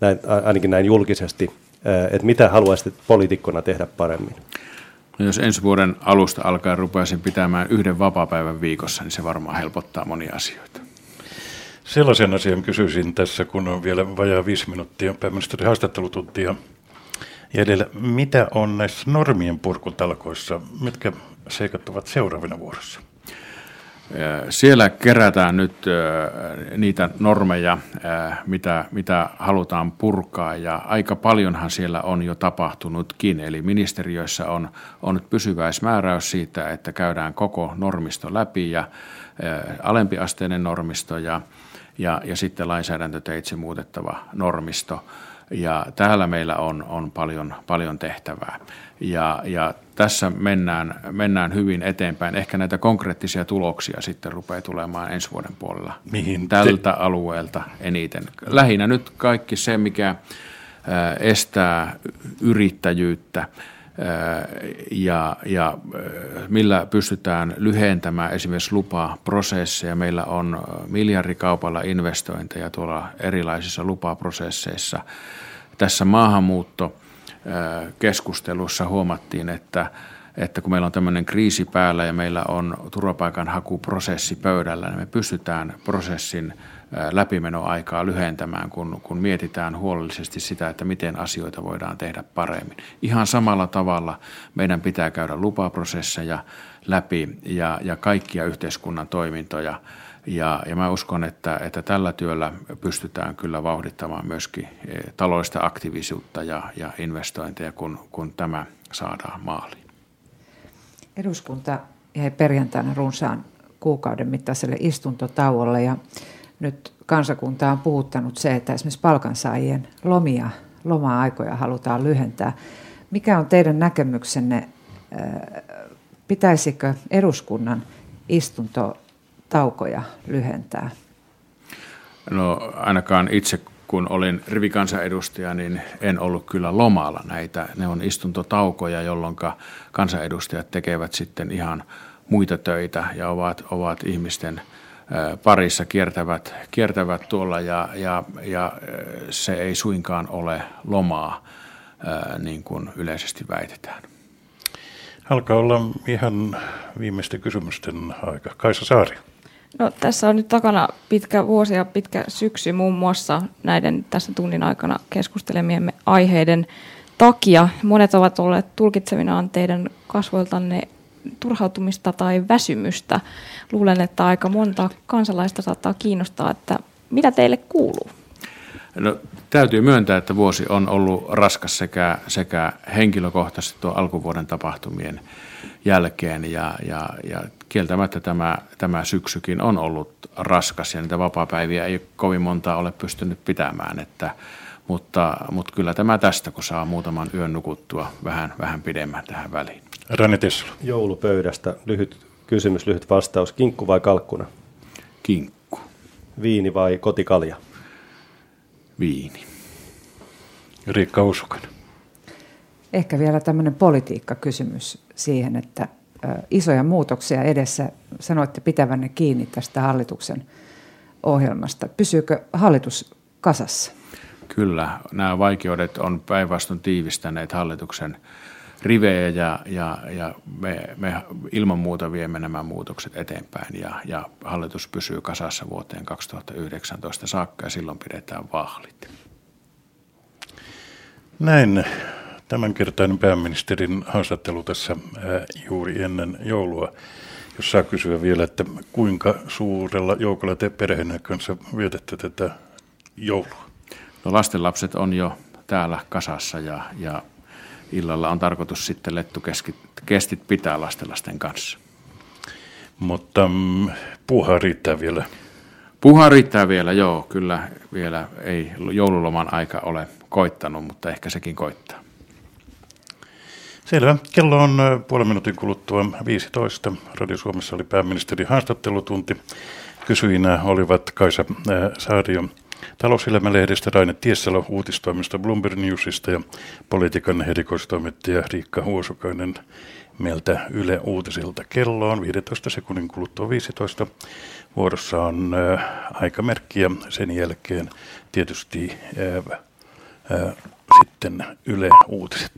S5: näin, ainakin näin julkisesti, että mitä haluaisitte poliitikkona tehdä paremmin?
S2: No jos ensi vuoden alusta alkaa rupaisin pitämään yhden vapaapäivän viikossa, niin se varmaan helpottaa monia asioita.
S1: Sellaisen asian kysyisin tässä, kun on vielä vajaa viisi minuuttia pääministerin haastattelutuntia jäljellä. Mitä on näissä normien purkutalkoissa? Mitkä seikat ovat seuraavina vuorossa?
S2: Siellä kerätään nyt niitä normeja, mitä, mitä halutaan purkaa ja aika paljonhan siellä on jo tapahtunutkin. Eli ministeriöissä on, on nyt pysyväismääräys siitä, että käydään koko normisto läpi ja alempiasteinen normisto ja, ja, ja sitten lainsäädäntöteitse muutettava normisto – ja täällä meillä on, on paljon, paljon tehtävää. Ja, ja tässä mennään, mennään hyvin eteenpäin. Ehkä näitä konkreettisia tuloksia sitten rupeaa tulemaan ensi vuoden puolella.
S1: Mihin
S2: tältä te... alueelta eniten. Lähinnä nyt kaikki se, mikä estää yrittäjyyttä ja, ja millä pystytään lyhentämään esimerkiksi lupaprosesseja. Meillä on miljardikaupalla investointeja tuolla erilaisissa lupaprosesseissa. Tässä maahanmuuttokeskustelussa huomattiin, että että kun meillä on tämmöinen kriisi päällä ja meillä on turvapaikanhakuprosessi pöydällä, niin me pystytään prosessin läpimenoaikaa lyhentämään, kun, kun mietitään huolellisesti sitä, että miten asioita voidaan tehdä paremmin. Ihan samalla tavalla meidän pitää käydä lupaprosesseja läpi ja, ja kaikkia yhteiskunnan toimintoja. Ja, ja mä uskon, että, että tällä työllä pystytään kyllä vauhdittamaan myöskin e, taloudellista aktiivisuutta ja, ja investointeja, kun, kun tämä saadaan maaliin.
S4: Eduskunta jäi perjantaina runsaan kuukauden mittaiselle istuntotauolle ja nyt kansakuntaa on puhuttanut se, että esimerkiksi palkansaajien lomia, loma-aikoja halutaan lyhentää. Mikä on teidän näkemyksenne, pitäisikö eduskunnan istuntotaukoja lyhentää?
S2: No ainakaan itse kun olin rivikansanedustaja, niin en ollut kyllä lomalla näitä. Ne on istuntotaukoja, jolloin kansanedustajat tekevät sitten ihan muita töitä ja ovat, ovat ihmisten – parissa kiertävät, kiertävät tuolla ja, ja, ja se ei suinkaan ole lomaa, niin kuin yleisesti väitetään.
S1: Alkaa olla ihan viimeisten kysymysten aika. Kaisa Saari.
S3: No, tässä on nyt takana pitkä vuosi ja pitkä syksy muun muassa näiden tässä tunnin aikana keskustelemiemme aiheiden takia. Monet ovat olleet tulkitsevinaan teidän kasvoiltanne turhautumista tai väsymystä. Luulen, että aika monta kansalaista saattaa kiinnostaa, että mitä teille kuuluu?
S2: No, täytyy myöntää, että vuosi on ollut raskas sekä, sekä henkilökohtaisesti tuon alkuvuoden tapahtumien jälkeen ja, ja, ja kieltämättä tämä, tämä syksykin on ollut raskas ja niitä vapaapäiviä ei kovin montaa ole pystynyt pitämään, että, mutta, mutta kyllä tämä tästä, kun saa muutaman yön nukuttua vähän, vähän pidemmän tähän väliin.
S1: Rani Tessula.
S5: Joulupöydästä lyhyt kysymys, lyhyt vastaus. Kinkku vai kalkkuna?
S2: Kinkku.
S5: Viini vai kotikalja?
S2: Viini.
S1: Riikka Usukainen.
S4: Ehkä vielä tämmöinen politiikkakysymys siihen, että isoja muutoksia edessä. Sanoitte pitävänne kiinni tästä hallituksen ohjelmasta. Pysyykö hallitus kasassa?
S2: Kyllä, nämä vaikeudet on päinvastoin tiivistäneet hallituksen rivejä ja, ja, ja me, me ilman muuta viemme nämä muutokset eteenpäin ja, ja hallitus pysyy kasassa vuoteen 2019 saakka ja silloin pidetään vahlit.
S1: Näin tämänkertainen pääministerin haastattelu tässä juuri ennen joulua. Jos saa kysyä vielä, että kuinka suurella joukolla te perheen kanssa vietätte tätä joulua?
S2: No lastenlapset on jo täällä kasassa ja, ja illalla on tarkoitus sitten lettukestit pitää lastenlasten kanssa.
S1: Mutta mm, puuhaa riittää vielä.
S2: Puuhaa riittää vielä, joo. Kyllä vielä ei joululoman aika ole koittanut, mutta ehkä sekin koittaa.
S1: Selvä. Kello on puolen minuutin kuluttua 15. Radio Suomessa oli pääministeri haastattelutunti. Kysyjinä olivat Kaisa Saario Talouselämälehdestä Raine Tiessalo uutistoimista Bloomberg Newsista ja politiikan erikoistoimittaja Riikka Huosukainen meiltä Yle Uutisilta. Kello on 15 sekunnin kuluttua 15. Vuorossa on äh, aikamerkki ja sen jälkeen tietysti äh, äh, sitten Yle Uutiset.